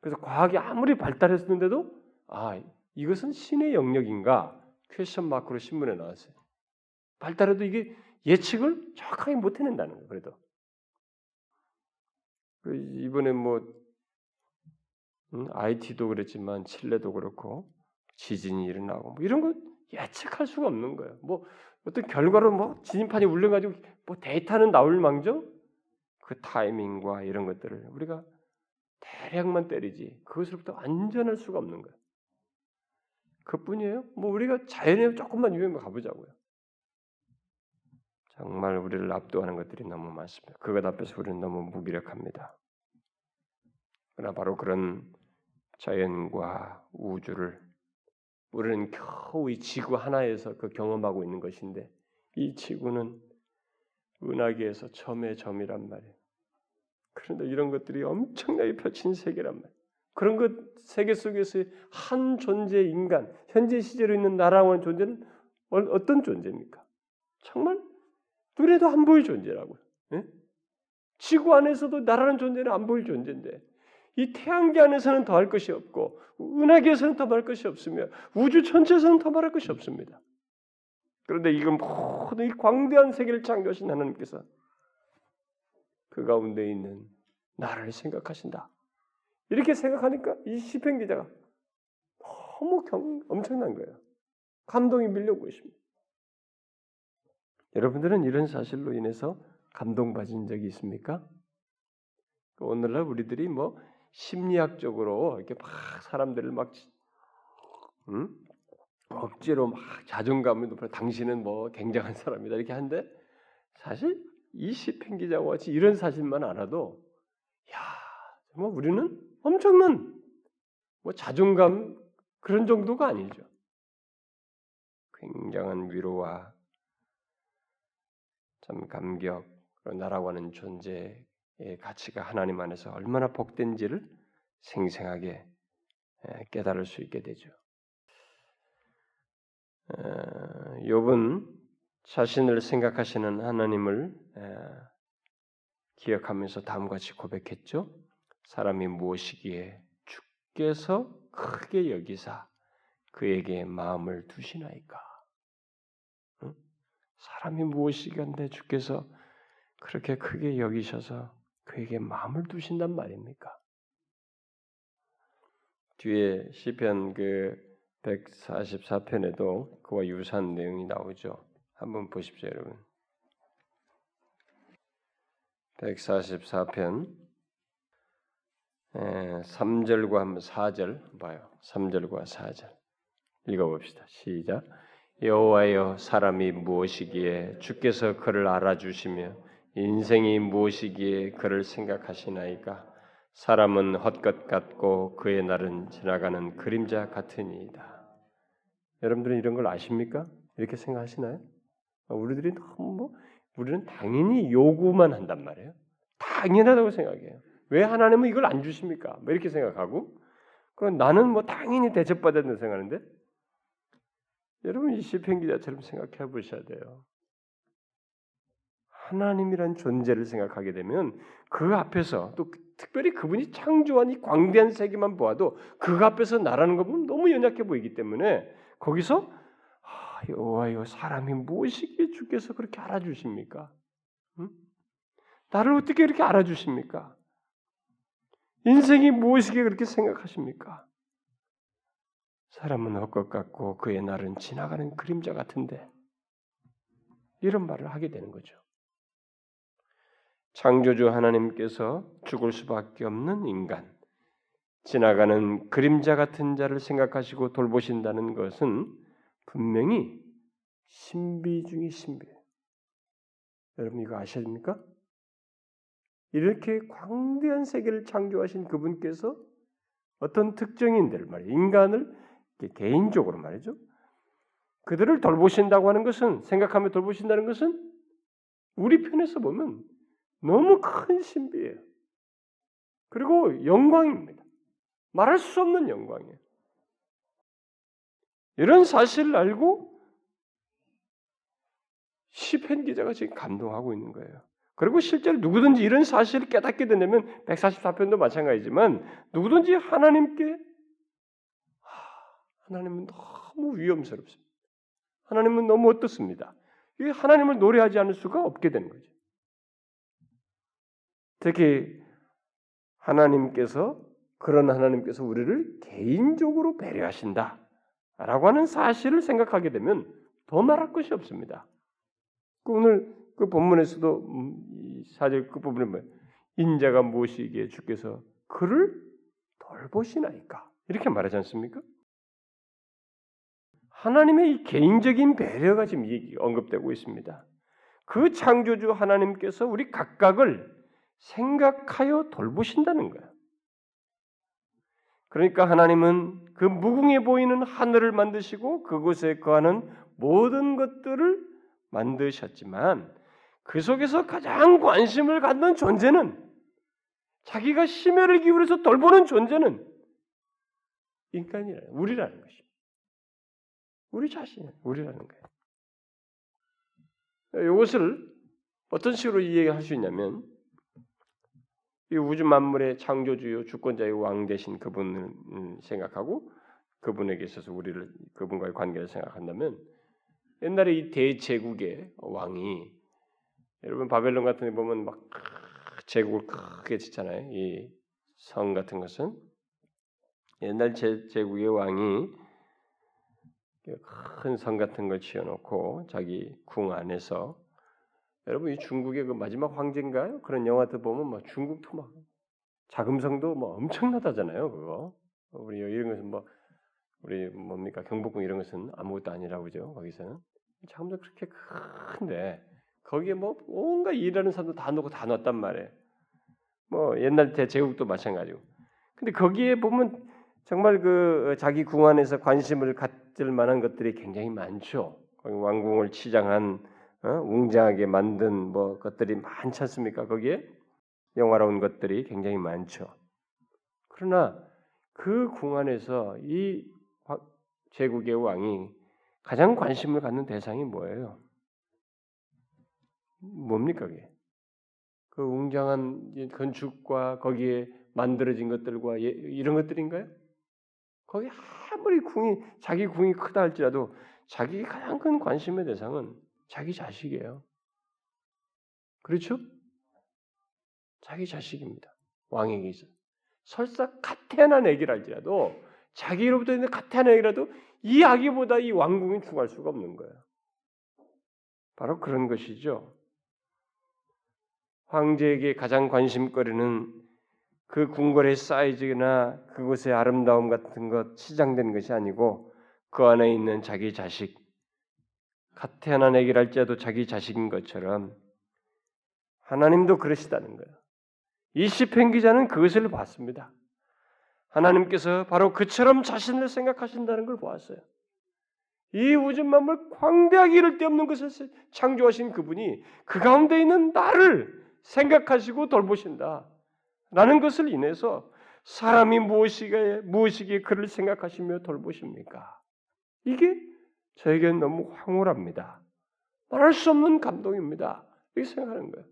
그래서 과학이 아무리 발달했는데도 아 이것은 신의 영역인가 question mark로 신문에 나왔어요. 발달해도 이게 예측을 정확하게 못 해낸다는 거예요. 그래도 그 이번에 뭐 음, 아이티도 그랬지만 칠레도 그렇고 지진이 일어나고 뭐 이런 거 예측할 수가 없는 거예요. 뭐 어떤 결과로 뭐 지진판이 울려가지고 뭐 데이터는 나올 망정 그 타이밍과 이런 것들을 우리가 대략만 때리지 그것으로부터 안전할 수가 없는 거예요. 그뿐이에요. 뭐 우리가 자연에 조금만 유행 가보자고요. 정말 우리를 압도하는 것들이 너무 많습니다. 그것 앞에서 우리는 너무 무기력합니다. 그러나 바로 그런 자연과 우주를 우리는 겨우 이 지구 하나에서 그 경험하고 있는 것인데 이 지구는 은하계에서 점의 점이란 말이에요. 그런데 이런 것들이 엄청나게 펼친 세계란 말이에요. 그런 것 세계 속에서의 한 존재 인간, 현재 시제로 있는 나라와는 존재는 어떤 존재입니까? 정말 눈에도 안 보일 존재라고요. 예? 지구 안에서도 나라는 존재는 안 보일 존재인데 이 태양계 안에서는 더할 것이 없고 은하계에서는 더 말할 것이 없으며 우주 전체에서는 더 말할 것이 없습니다. 그런데 이건 모든 이 광대한 세계를 창조하신 하나님께서 그 가운데 있는 나를 생각하신다. 이렇게 생각하니까 이 시편 기자가 너무 경, 엄청난 거예요. 감동이 밀려오고 있습니다. 여러분들은 이런 사실로 인해서 감동받은 적이 있습니까? 오늘날 우리들이 뭐 심리학적으로 이렇게 막 사람들을 막 음? 억지로 막 자존감을 높여 당신은 뭐 굉장한 사람이다 이렇게 하는데 사실 이 시편 기자와 같이 이런 사실만 알아도 야 정말 우리는 엄청난 뭐 자존감 그런 정도가 아니죠. 굉장한 위로와 참 감격, 나라고 하는 존재 가치가 하나님 안에서 얼마나 복된지를 생생하게 깨달을 수 있게 되죠. 욥은 자신을 생각하시는 하나님을 기억하면서 다음과 같이 고백했죠. 사람이 무엇이기에 주께서 크게 여기사 그에게 마음을 두시나이까. 응? 사람이 무엇이건데 주께서 그렇게 크게 여기셔서 그에게 마음을 두신단 말입니까? 뒤에 시편 그 144편에도 그와 유사한 내용이 나오죠. 한번 보십시오, 여러분. 144편 3절과 한번 4절 봐요. 3절과 4절 읽어봅시다. 시작. 여호와여 사람이 무엇이기에 주께서 그를 알아주시며 인생이 무엇이기에 그를 생각하시나이까 사람은 헛것 같고 그의 날은 지나가는 그림자 같으니이다. 여러분들은 이런 걸 아십니까? 이렇게 생각하시나요? 우리들이 너무 뭐 우리는 당연히 요구만 한단 말이에요. 당연하다고 생각해요. 왜 하나님은 이걸 안 주십니까? 뭐 이렇게 생각하고 그럼 나는 뭐 당연히 된다고 생각하는데 여러분 이 시편 기자처럼 생각해 보셔야 돼요. 하나님이란 존재를 생각하게 되면 그 앞에서 또 특별히 그분이 창조한 이 광대한 세계만 보아도 그 앞에서 나라는 것 보면 너무 연약해 보이기 때문에 거기서 아, 여호와여 사람이 무엇이기에 주께서 그렇게 알아주십니까? 응? 나를 어떻게 이렇게 알아주십니까? 인생이 무엇이기에 그렇게 생각하십니까? 사람은 헛것 같고 그의 날은 지나가는 그림자 같은데 이런 말을 하게 되는 거죠. 창조주 하나님께서 죽을 수밖에 없는 인간, 지나가는 그림자 같은 자를 생각하시고 돌보신다는 것은 분명히 신비 중의 신비예요. 여러분 이거 아셔야 됩니까? 이렇게 광대한 세계를 창조하신 그분께서 어떤 특정인들 말이에요. 인간을 개인적으로 말이죠. 그들을 돌보신다고 하는 것은 생각하며 돌보신다는 것은 우리 편에서 보면 너무 큰 신비예요. 그리고 영광입니다. 말할 수 없는 영광이에요. 이런 사실을 알고 시편 기자가 지금 감동하고 있는 거예요. 그리고 실제로 누구든지 이런 사실을 깨닫게 되면 144편도 마찬가지지만 누구든지 하나님께 하나님은 너무 위험스럽습니다. 하나님은 너무 어떻습니다. 이 하나님을 노래하지 않을 수가 없게 되는 거죠. 특히 하나님께서 그런 하나님께서 우리를 개인적으로 배려하신다. 라고 하는 사실을 생각하게 되면 더 말할 것이 없습니다. 그 오늘 그 본문에서도 음, 사절 끝 부분에 뭐 인자가 무엇이기에 주께서 그를 돌보시나이까 이렇게 말하지 않습니까? 하나님의 이 개인적인 배려가 지금 언급되고 있습니다. 그 창조주 하나님께서 우리 각각을 생각하여 돌보신다는 거야. 그러니까 하나님은 그 무궁해 보이는 하늘을 만드시고 그곳에 거하는 모든 것들을 만드셨지만 그 속에서 가장 관심을 갖는 존재는 자기가 심혈을 기울여서 돌보는 존재는 인간이라 우리라는 것입니다. 우리 자신, 우리라는 거예요. 이것을 어떤 식으로 이해할 수 있냐면 이 우주 만물의 창조주요 주권자의 왕 되신 그분을 생각하고 그분에게 있어서 우리를 그분과의 관계를 생각한다면 옛날에 이 대제국의 왕이 여러분 바벨론 같은 데 보면 막 제국을 크게 짓잖아요. 이 성 같은 것은 옛날 제, 제국의 왕이 큰 성 같은 걸 지어놓고 자기 궁 안에서 여러분 이 중국의 그 마지막 황제인가요? 그런 영화들 보면 막 중국도 막 자금성도 뭐 엄청나다잖아요. 그거 우리 이런 것은 뭐 우리 뭡니까 경복궁 이런 것은 아무것도 아니라고 그죠? 거기서는 자금성 그렇게 큰데 거기에 뭐 온갖 일하는 사람도 다 넣고 다 넣었단 말이에요. 뭐 옛날 대제국도 마찬가지고. 근데 거기에 보면 정말 그 자기 궁 안에서 관심을 갖을 만한 것들이 굉장히 많죠. 왕궁을 치장한 어? 웅장하게 만든 뭐 것들이 많지 않습니까? 거기에 영화로운 것들이 굉장히 많죠. 그러나 그 궁 안에서 이 제국의 왕이 가장 관심을 갖는 대상이 뭐예요? 뭡니까 그게? 그 웅장한 건축과 거기에 만들어진 것들과 예, 이런 것들인가요? 거기 아무리 궁이 자기 궁이 크다 할지라도 자기 가장 큰 관심의 대상은 자기 자식이에요. 그렇죠? 자기 자식입니다. 왕에게 있어. 설사 가태한 애기랄지라도 자기로부터 있는 가태한 애기라도 이 아기보다 이 왕궁이 중할 수가 없는 거예요. 바로 그런 것이죠. 황제에게 가장 관심거리는 그 궁궐의 사이즈나 그곳의 아름다움 같은 것 치장된 것이 아니고 그 안에 있는 자기 자식, 갓 태어난 애기랄지라도 자기 자식인 것처럼 하나님도 그러시다는 거예요. 이 시편 기자는 그것을 봤습니다. 하나님께서 바로 그처럼 자신을 생각하신다는 걸 보았어요. 이 우주 만물 광대하기 이를 데 없는 것을 창조하신 그분이 그 가운데 있는 나를 생각하시고 돌보신다. 라는 것을 인해서 사람이 무엇이기에, 무엇이기에 그를 생각하시며 돌보십니까? 이게 저에게는 너무 황홀합니다. 말할 수 없는 감동입니다. 이렇게 생각하는 거예요.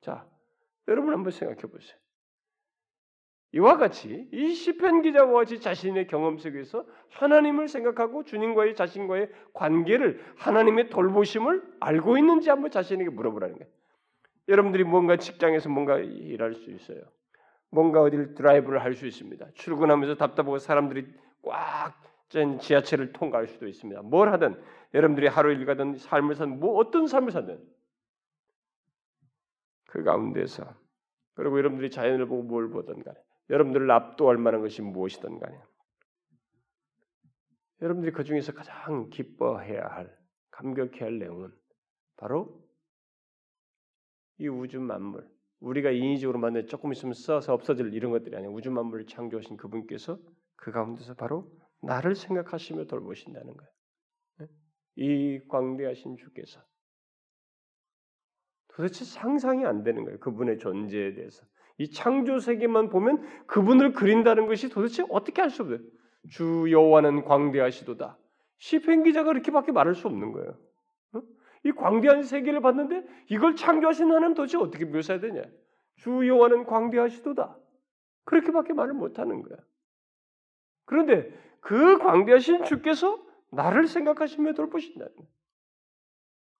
자, 여러분 한번 생각해 보세요. 이와 같이 이 시편 기자와 같이 자신의 경험 속에서 하나님을 생각하고 주님과의 자신과의 관계를 하나님의 돌보심을 알고 있는지 한번 자신에게 물어보라는 거예요. 여러분들이 뭔가 직장에서 뭔가 일할 수 있어요. 뭔가 어디를 드라이브를 할 수 있습니다. 출근하면서 답답하고 사람들이 꽉짠 지하철을 통과할 수도 있습니다. 뭘 하든 여러분들이 하루 일 가든 삶을 사든 뭐 어떤 삶을 사든 그 가운데서 그리고 여러분들이 자연을 보고 뭘 보든 간에 여러분들을 압도할 만한 것이 무엇이든 간에 여러분들이 그 중에서 가장 기뻐해야 할 감격해야 할 내용은 바로 이 우주 만물 우리가 인위적으로 만든 조금 있으면 써서 없어질 이런 것들이 아니라 우주 만물을 창조하신 그분께서 그 가운데서 바로 나를 생각하시며 돌보신다는 거예요. 네? 이 광대하신 주께서 도대체 상상이 안 되는 거예요. 그분의 존재에 대해서. 이 창조 세계만 보면 그분을 그린다는 것이 도대체 어떻게 할 수 없어요. 주 여호와는 광대하시도다. 시편 기자가 그렇게밖에 말할 수 없는 거예요. 어? 이 광대한 세계를 봤는데 이걸 창조하신 하나님 도대체 어떻게 묘사해야 되냐? 주 여호와는 광대하시도다. 그렇게밖에 말을 못 하는 거야. 그런데 그 광대하신 주께서 나를 생각하시며 돌보신다는 거야.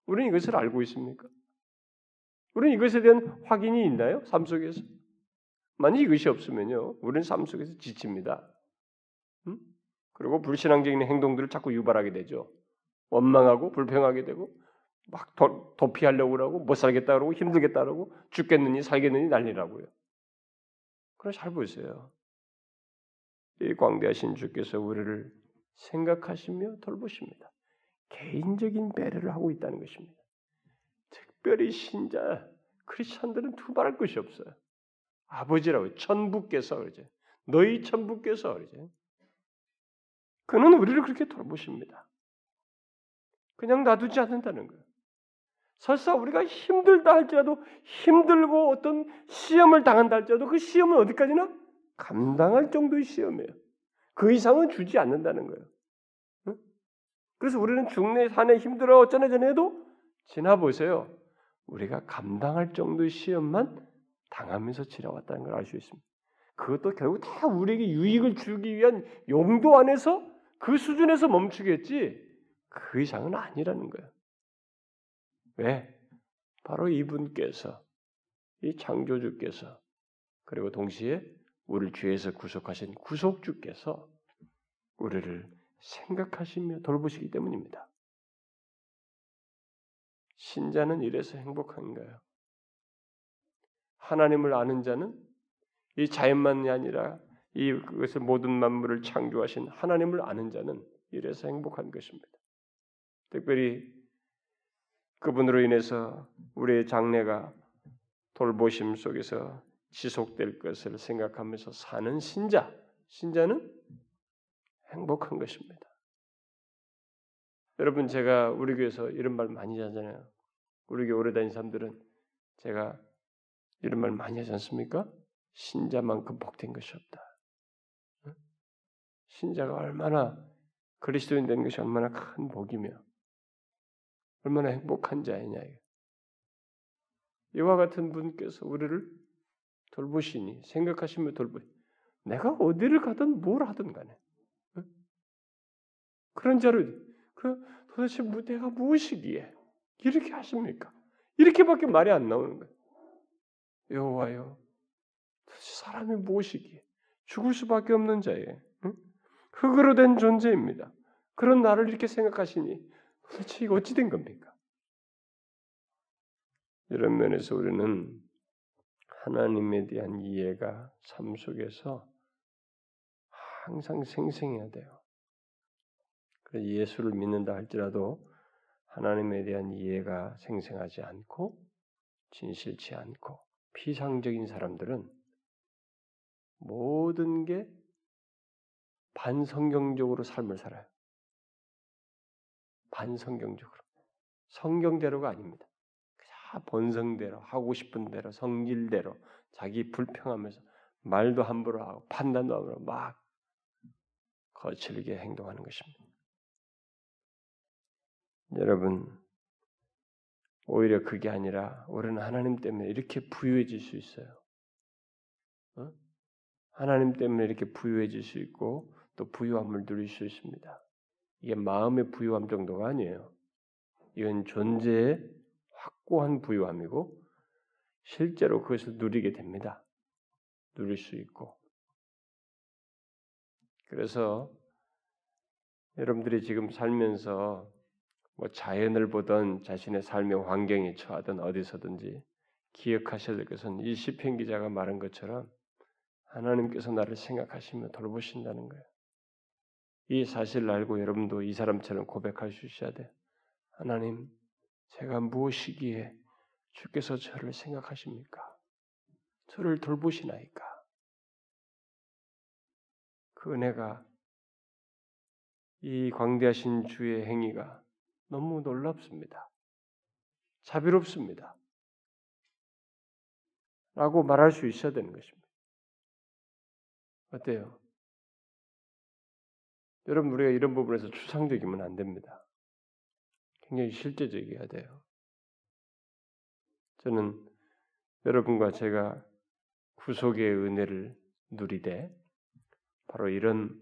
우리는 이것을 알고 있습니까? 우리는 이것에 대한 확인이 있나요? 삶 속에서? 만약 이것이 없으면요, 우리는 삶 속에서 지칩니다. 음? 그리고 불신앙적인 행동들을 자꾸 유발하게 되죠. 원망하고 불평하게 되고 막 도, 도피하려고 그러고 못 살겠다 그러고 힘들겠다 그러고 죽겠느니 살겠느니 난리라고요. 그럼 잘 보세요. 이 광대하신 주께서 우리를 생각하시며 돌보십니다. 개인적인 배려를 하고 있다는 것입니다. 특별히 신자 크리스천들은 두말할 것이 없어요. 아버지라고 천부께서 그러죠. 너희 천부께서 그러죠. 그는 우리를 그렇게 돌보십니다. 그냥 놔두지 않는다는 거예요. 설사 우리가 힘들다 할지라도 힘들고 어떤 시험을 당한다 할지라도 그 시험은 어디까지나 감당할 정도의 시험이에요. 그 이상은 주지 않는다는 거예요. 그래서 우리는 중내 산에 힘들어 어쩌네 저네 해도 지나보세요. 우리가 감당할 정도의 시험만 당하면서 지나왔다는 걸 알 수 있습니다. 그것도 결국 다 우리에게 유익을 주기 위한 용도 안에서 그 수준에서 멈추겠지 그 이상은 아니라는 거예요. 왜? 바로 이분께서 이 창조주께서 그리고 동시에 우리를 죄에서 구속하신 구속주께서 우리를 생각하시며 돌보시기 때문입니다. 신자는 이래서 행복한가요? 하나님을 아는 자는 이 자연만이 아니라 이 그것을 모든 만물을 창조하신 하나님을 아는 자는 이래서 행복한 것입니다. 특별히 그분으로 인해서 우리의 장래가 돌보심 속에서 지속될 것을 생각하면서 사는 신자, 신자는 행복한 것입니다. 여러분 제가 우리 교회에서 이런 말 많이 하잖아요. 우리 교회 오래 다닌 사람들은 제가 이런 말 많이 하지 않습니까? 신자만큼 복된 것이 없다. 신자가 얼마나 그리스도인 된 것이 얼마나 큰 복이며 얼마나 행복한 자이냐. 이와 같은 분께서 우리를 돌보시니 생각하시며 돌보. 내가 어디를 가든 뭘 하든 간에 어? 그런 자로 그 도대체 뭐 내가 무엇이기에 이렇게 하십니까? 이렇게밖에 말이 안 나오는 거예요. 여호와여, 도대체 사람이 무엇이기에 죽을 수밖에 없는 자예, 응? 흙으로 된 존재입니다. 그런 나를 이렇게 생각하시니 도대체 이거 어찌 된 겁니까? 이런 면에서 우리는 하나님에 대한 이해가 삶 속에서 항상 생생해야 돼요. 예수를 믿는다 할지라도 하나님에 대한 이해가 생생하지 않고 진실치 않고 피상적인 사람들은 모든 게 반성경적으로 삶을 살아요. 반성경적으로. 성경대로가 아닙니다. 그냥 본성대로 하고 싶은 대로 성질대로 자기 불평하면서 말도 함부로 하고 판단도 함부로 막 거칠게 행동하는 것입니다. 여러분 오히려 그게 아니라 우리는 하나님 때문에 이렇게 부유해질 수 있어요. 어? 하나님 때문에 이렇게 부유해질 수 있고 또 부유함을 누릴 수 있습니다. 이게 마음의 부유함 정도가 아니에요. 이건 존재의 확고한 부유함이고 실제로 그것을 누리게 됩니다. 누릴 수 있고. 그래서 여러분들이 지금 살면서 뭐 자연을 보던 자신의 삶의 환경에 처하든 어디서든지 기억하셔야 될 것은 이 시편 기자가 말한 것처럼 하나님께서 나를 생각하시며 돌보신다는 거예요. 이 사실을 알고 여러분도 이 사람처럼 고백할 수 있어야 돼. 하나님, 제가 무엇이기에 주께서 저를 생각하십니까? 저를 돌보시나이까? 그 은혜가 이 광대하신 주의 행위가 너무 놀랍습니다. 자비롭습니다. 라고 말할 수 있어야 되는 것입니다. 어때요? 여러분 우리가 이런 부분에서 추상적이면 안 됩니다. 굉장히 실제적이어야 돼요. 저는 여러분과 제가 구속의 은혜를 누리되 바로 이런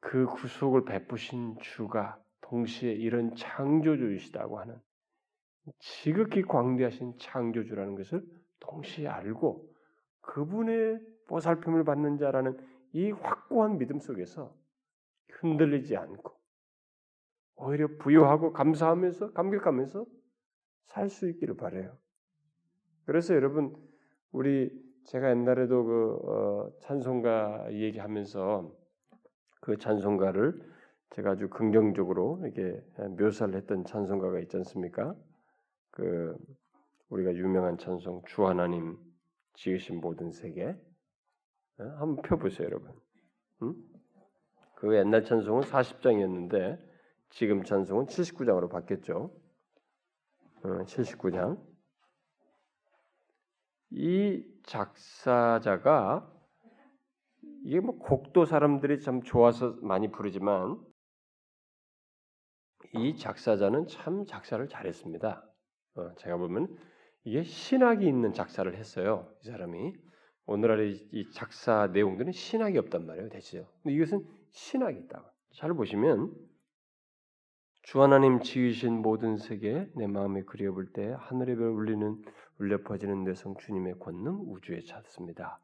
그 구속을 베푸신 주가 동시에 이런 창조주이시다고 하는 지극히 광대하신 창조주라는 것을 동시에 알고 그분의 보살핌을 받는 자라는 이 확고한 믿음 속에서 흔들리지 않고 오히려 부여하고 감사하면서 감격하면서 살 수 있기를 바래요. 그래서 여러분 우리 제가 옛날에도 그 어, 찬송가 얘기하면서 그 찬송가를 제가 아주 긍정적으로 이렇게 묘사를 했던 찬송가가 있지 않습니까? 그 우리가 유명한 찬송 주 하나님 지으신 모든 세계 어? 한번 펴보세요, 여러분. 응? 그 옛날 찬송은 40장이었는데 지금 찬송은 79장으로 바뀌었죠. 어, 79장. 이 작사자가 이게 뭐 곡도 사람들이 참 좋아서 많이 부르지만 이 작사자는 참 작사를 잘했습니다. 어, 제가 보면 이게 신학이 있는 작사를 했어요. 이 사람이 오늘날의 이 작사 내용들은 신학이 없단 말이에요, 대체죠. 근데 이것은 신학이 있다. 잘 보시면 주 하나님 지으신 모든 세계 내 마음에 그려볼 때 하늘의 별 울리는 울려 퍼지는 내성 주님의 권능 우주에 찾습니다.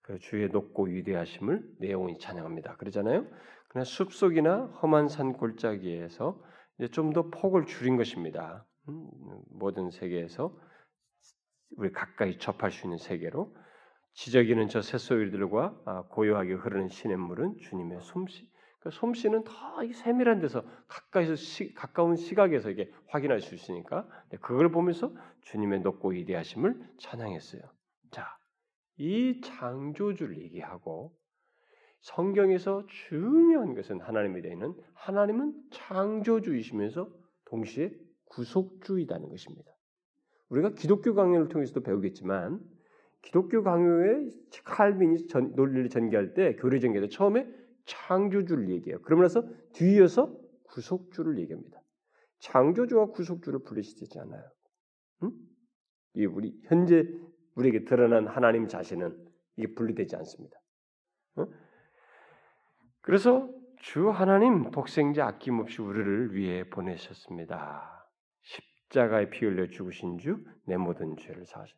그 주의 높고 위대하심을 내 영혼이 찬양합니다. 그러잖아요. 그냥 숲속이나 험한 산 골짜기에서 이제 좀 더 폭을 줄인 것입니다. 음, 모든 세계에서 우리 가까이 접할 수 있는 세계로 지저귀는 저 새소리들과 아, 고요하게 흐르는 시냇물은 주님의 솜씨. 그 솜씨는 더 세밀한 데서 가까이서 시, 가까운 시각에서 이게 확인할 수 있으니까 네, 그걸 보면서 주님의 높고 위대하심을 찬양했어요. 자, 이 창조주를 얘기하고 성경에서 중요한 것은 하나님에 대해는 하나님은 창조주이시면서 동시에 구속주이다는 것입니다. 우리가 기독교 강연을 통해서도 배우겠지만 기독교 강요에 칼빈이 전, 논리를 전개할 때 교리 전개할 때 처음에 창조주를 얘기해요. 그러고 나서 뒤이어서 구속주를 얘기합니다. 창조주와 구속주를 분리시키지 않아요. 응? 이 우리 현재 우리에게 드러난 하나님 자신은 이게 분리되지 않습니다. 어? 그래서 주 하나님 독생자 아낌없이 우리를 위해 보내셨습니다. 십자가에 피 흘려 죽으신 주 내 모든 죄를 사하셨.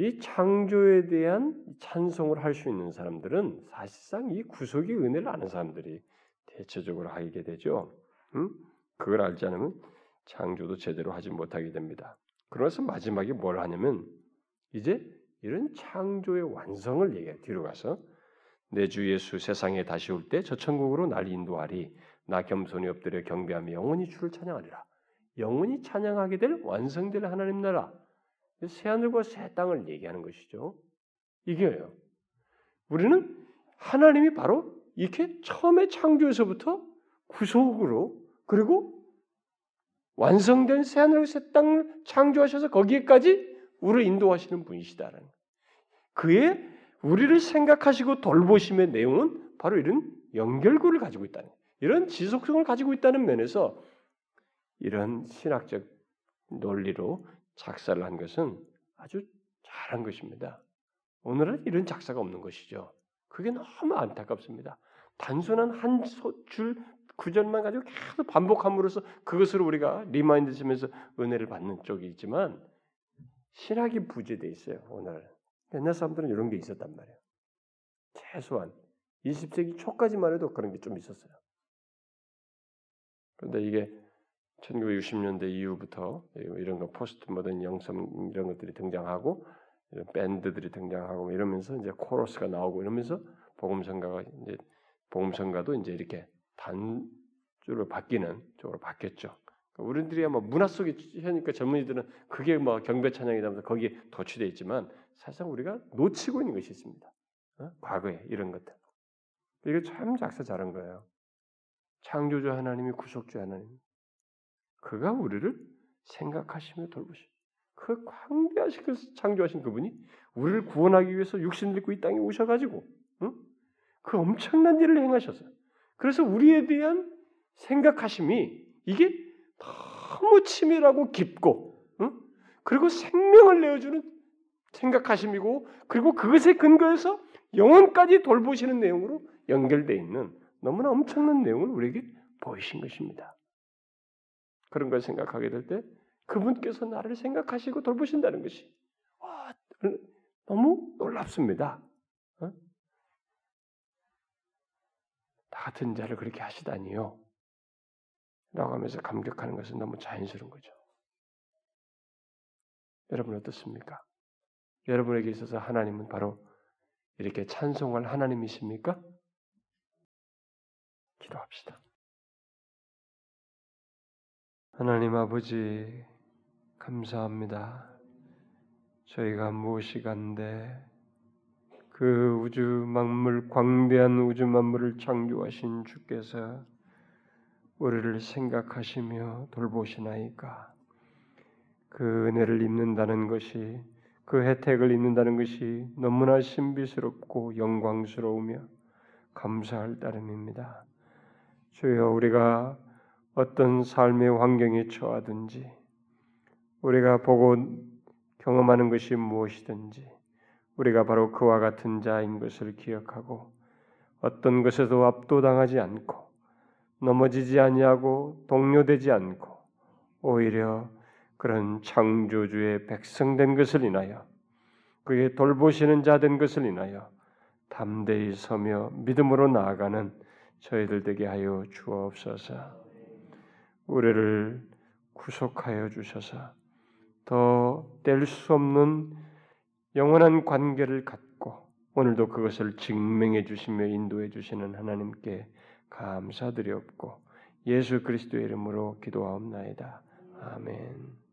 이 창조에 대한 찬송을 할 수 있는 사람들은 사실상 이 구속의 은혜를 아는 사람들이 대체적으로 하게 되죠. 응? 그걸 알지 않으면 창조도 제대로 하지 못하게 됩니다. 그래서 마지막에 뭘 하냐면 이제 이런 창조의 완성을 얘기해 뒤로 가서 내 주 예수 세상에 다시 올 때 저 천국으로 날 인도하리 나 겸손히 엎드려 경배하며 영원히 주를 찬양하리라 영원히 찬양하게 될 완성될 하나님 나라 새 하늘과 새 땅을 얘기하는 것이죠. 이게요. 우리는 하나님이 바로 이렇게 처음에 창조에서부터 구속으로 그리고 완성된 새 하늘과 새 땅을 창조하셔서 거기에까지 우리를 인도하시는 분이시다라는 그의 우리를 생각하시고 돌보심의 내용은 바로 이런 연결고를 가지고 있다는 이런 지속성을 가지고 있다는 면에서 이런 신학적 논리로 작사를 한 것은 아주 잘한 것입니다. 오늘은 이런 작사가 없는 것이죠. 그게 너무 안타깝습니다. 단순한 한 줄 구절만 가지고 계속 반복함으로써 그것으로 우리가 remind 쓰면서 은혜를 받는 쪽이 있지만 신학이 부재돼 있어요. 오늘 옛날 사람들은 이런 게 있었단 말이에요. 최소한 20세기 초까지만 해도 그런 게 좀 있었어요. 그런데 이게 1960년대 이후부터 이런 거 포스트 모던 영성 이런 것들이 등장하고 이런 밴드들이 등장하고 뭐 이러면서 이제 코러스가 나오고 이러면서 복음성가가 이제 복음성가도 이제 이렇게 단주로 바뀌는 쪽으로 바뀌었죠. 그러니까 우리들이 뭐 문화 속에 하니까 젊은이들은 그게 뭐 경배 찬양이라면서 거기에 도취돼 있지만 사실상 우리가 놓치고 있는 것이 있습니다. 어? 과거에 이런 것들. 이게 참 작사 잘한 거예요. 창조주 하나님이 구속주 하나님. 그가 우리를 생각하시며 돌보시. 그 광대하신 그 창조하신 그분이 우리를 구원하기 위해서 육신을 입고 이 땅에 오셔가지고 응? 그 엄청난 일을 행하셔서 그래서 우리에 대한 생각하심이 이게 너무 치밀하고 깊고 응? 그리고 생명을 내어주는 생각하심이고 그리고 그것에 근거해서 영혼까지 돌보시는 내용으로 연결되어 있는 너무나 엄청난 내용을 우리에게 보이신 것입니다. 그런 걸 생각하게 될 때 그분께서 나를 생각하시고 돌보신다는 것이 와, 너무 놀랍습니다. 어? 나 같은 자를 그렇게 하시다니요. 라고 하면서 감격하는 것은 너무 자연스러운 거죠. 여러분 어떻습니까? 여러분에게 있어서 하나님은 바로 이렇게 찬송할 하나님이십니까? 기도합시다. 하나님 아버지, 감사합니다. 저희가 무엇이 간데 그 우주 만물 광대한 우주 만물을 창조하신 주께서 우리를 생각하시며 돌보시나이까 그 은혜를 입는다는 것이 그 혜택을 입는다는 것이 너무나 신비스럽고 영광스러우며 감사할 따름입니다. 주여 우리가 어떤 삶의 환경에 처하든지 우리가 보고 경험하는 것이 무엇이든지 우리가 바로 그와 같은 자인 것을 기억하고 어떤 것에도 압도당하지 않고 넘어지지 아니하고 동료되지 않고 오히려 그런 창조주의 백성된 것을 인하여 그의 돌보시는 자 된 것을 인하여 담대히 서며 믿음으로 나아가는 저희들 되게 하여 주옵소서. 우리를 구속하여 주셔서 더 뗄 수 없는 영원한 관계를 갖고 오늘도 그것을 증명해 주시며 인도해 주시는 하나님께 감사드리옵고 예수 그리스도의 이름으로 기도하옵나이다. 아멘.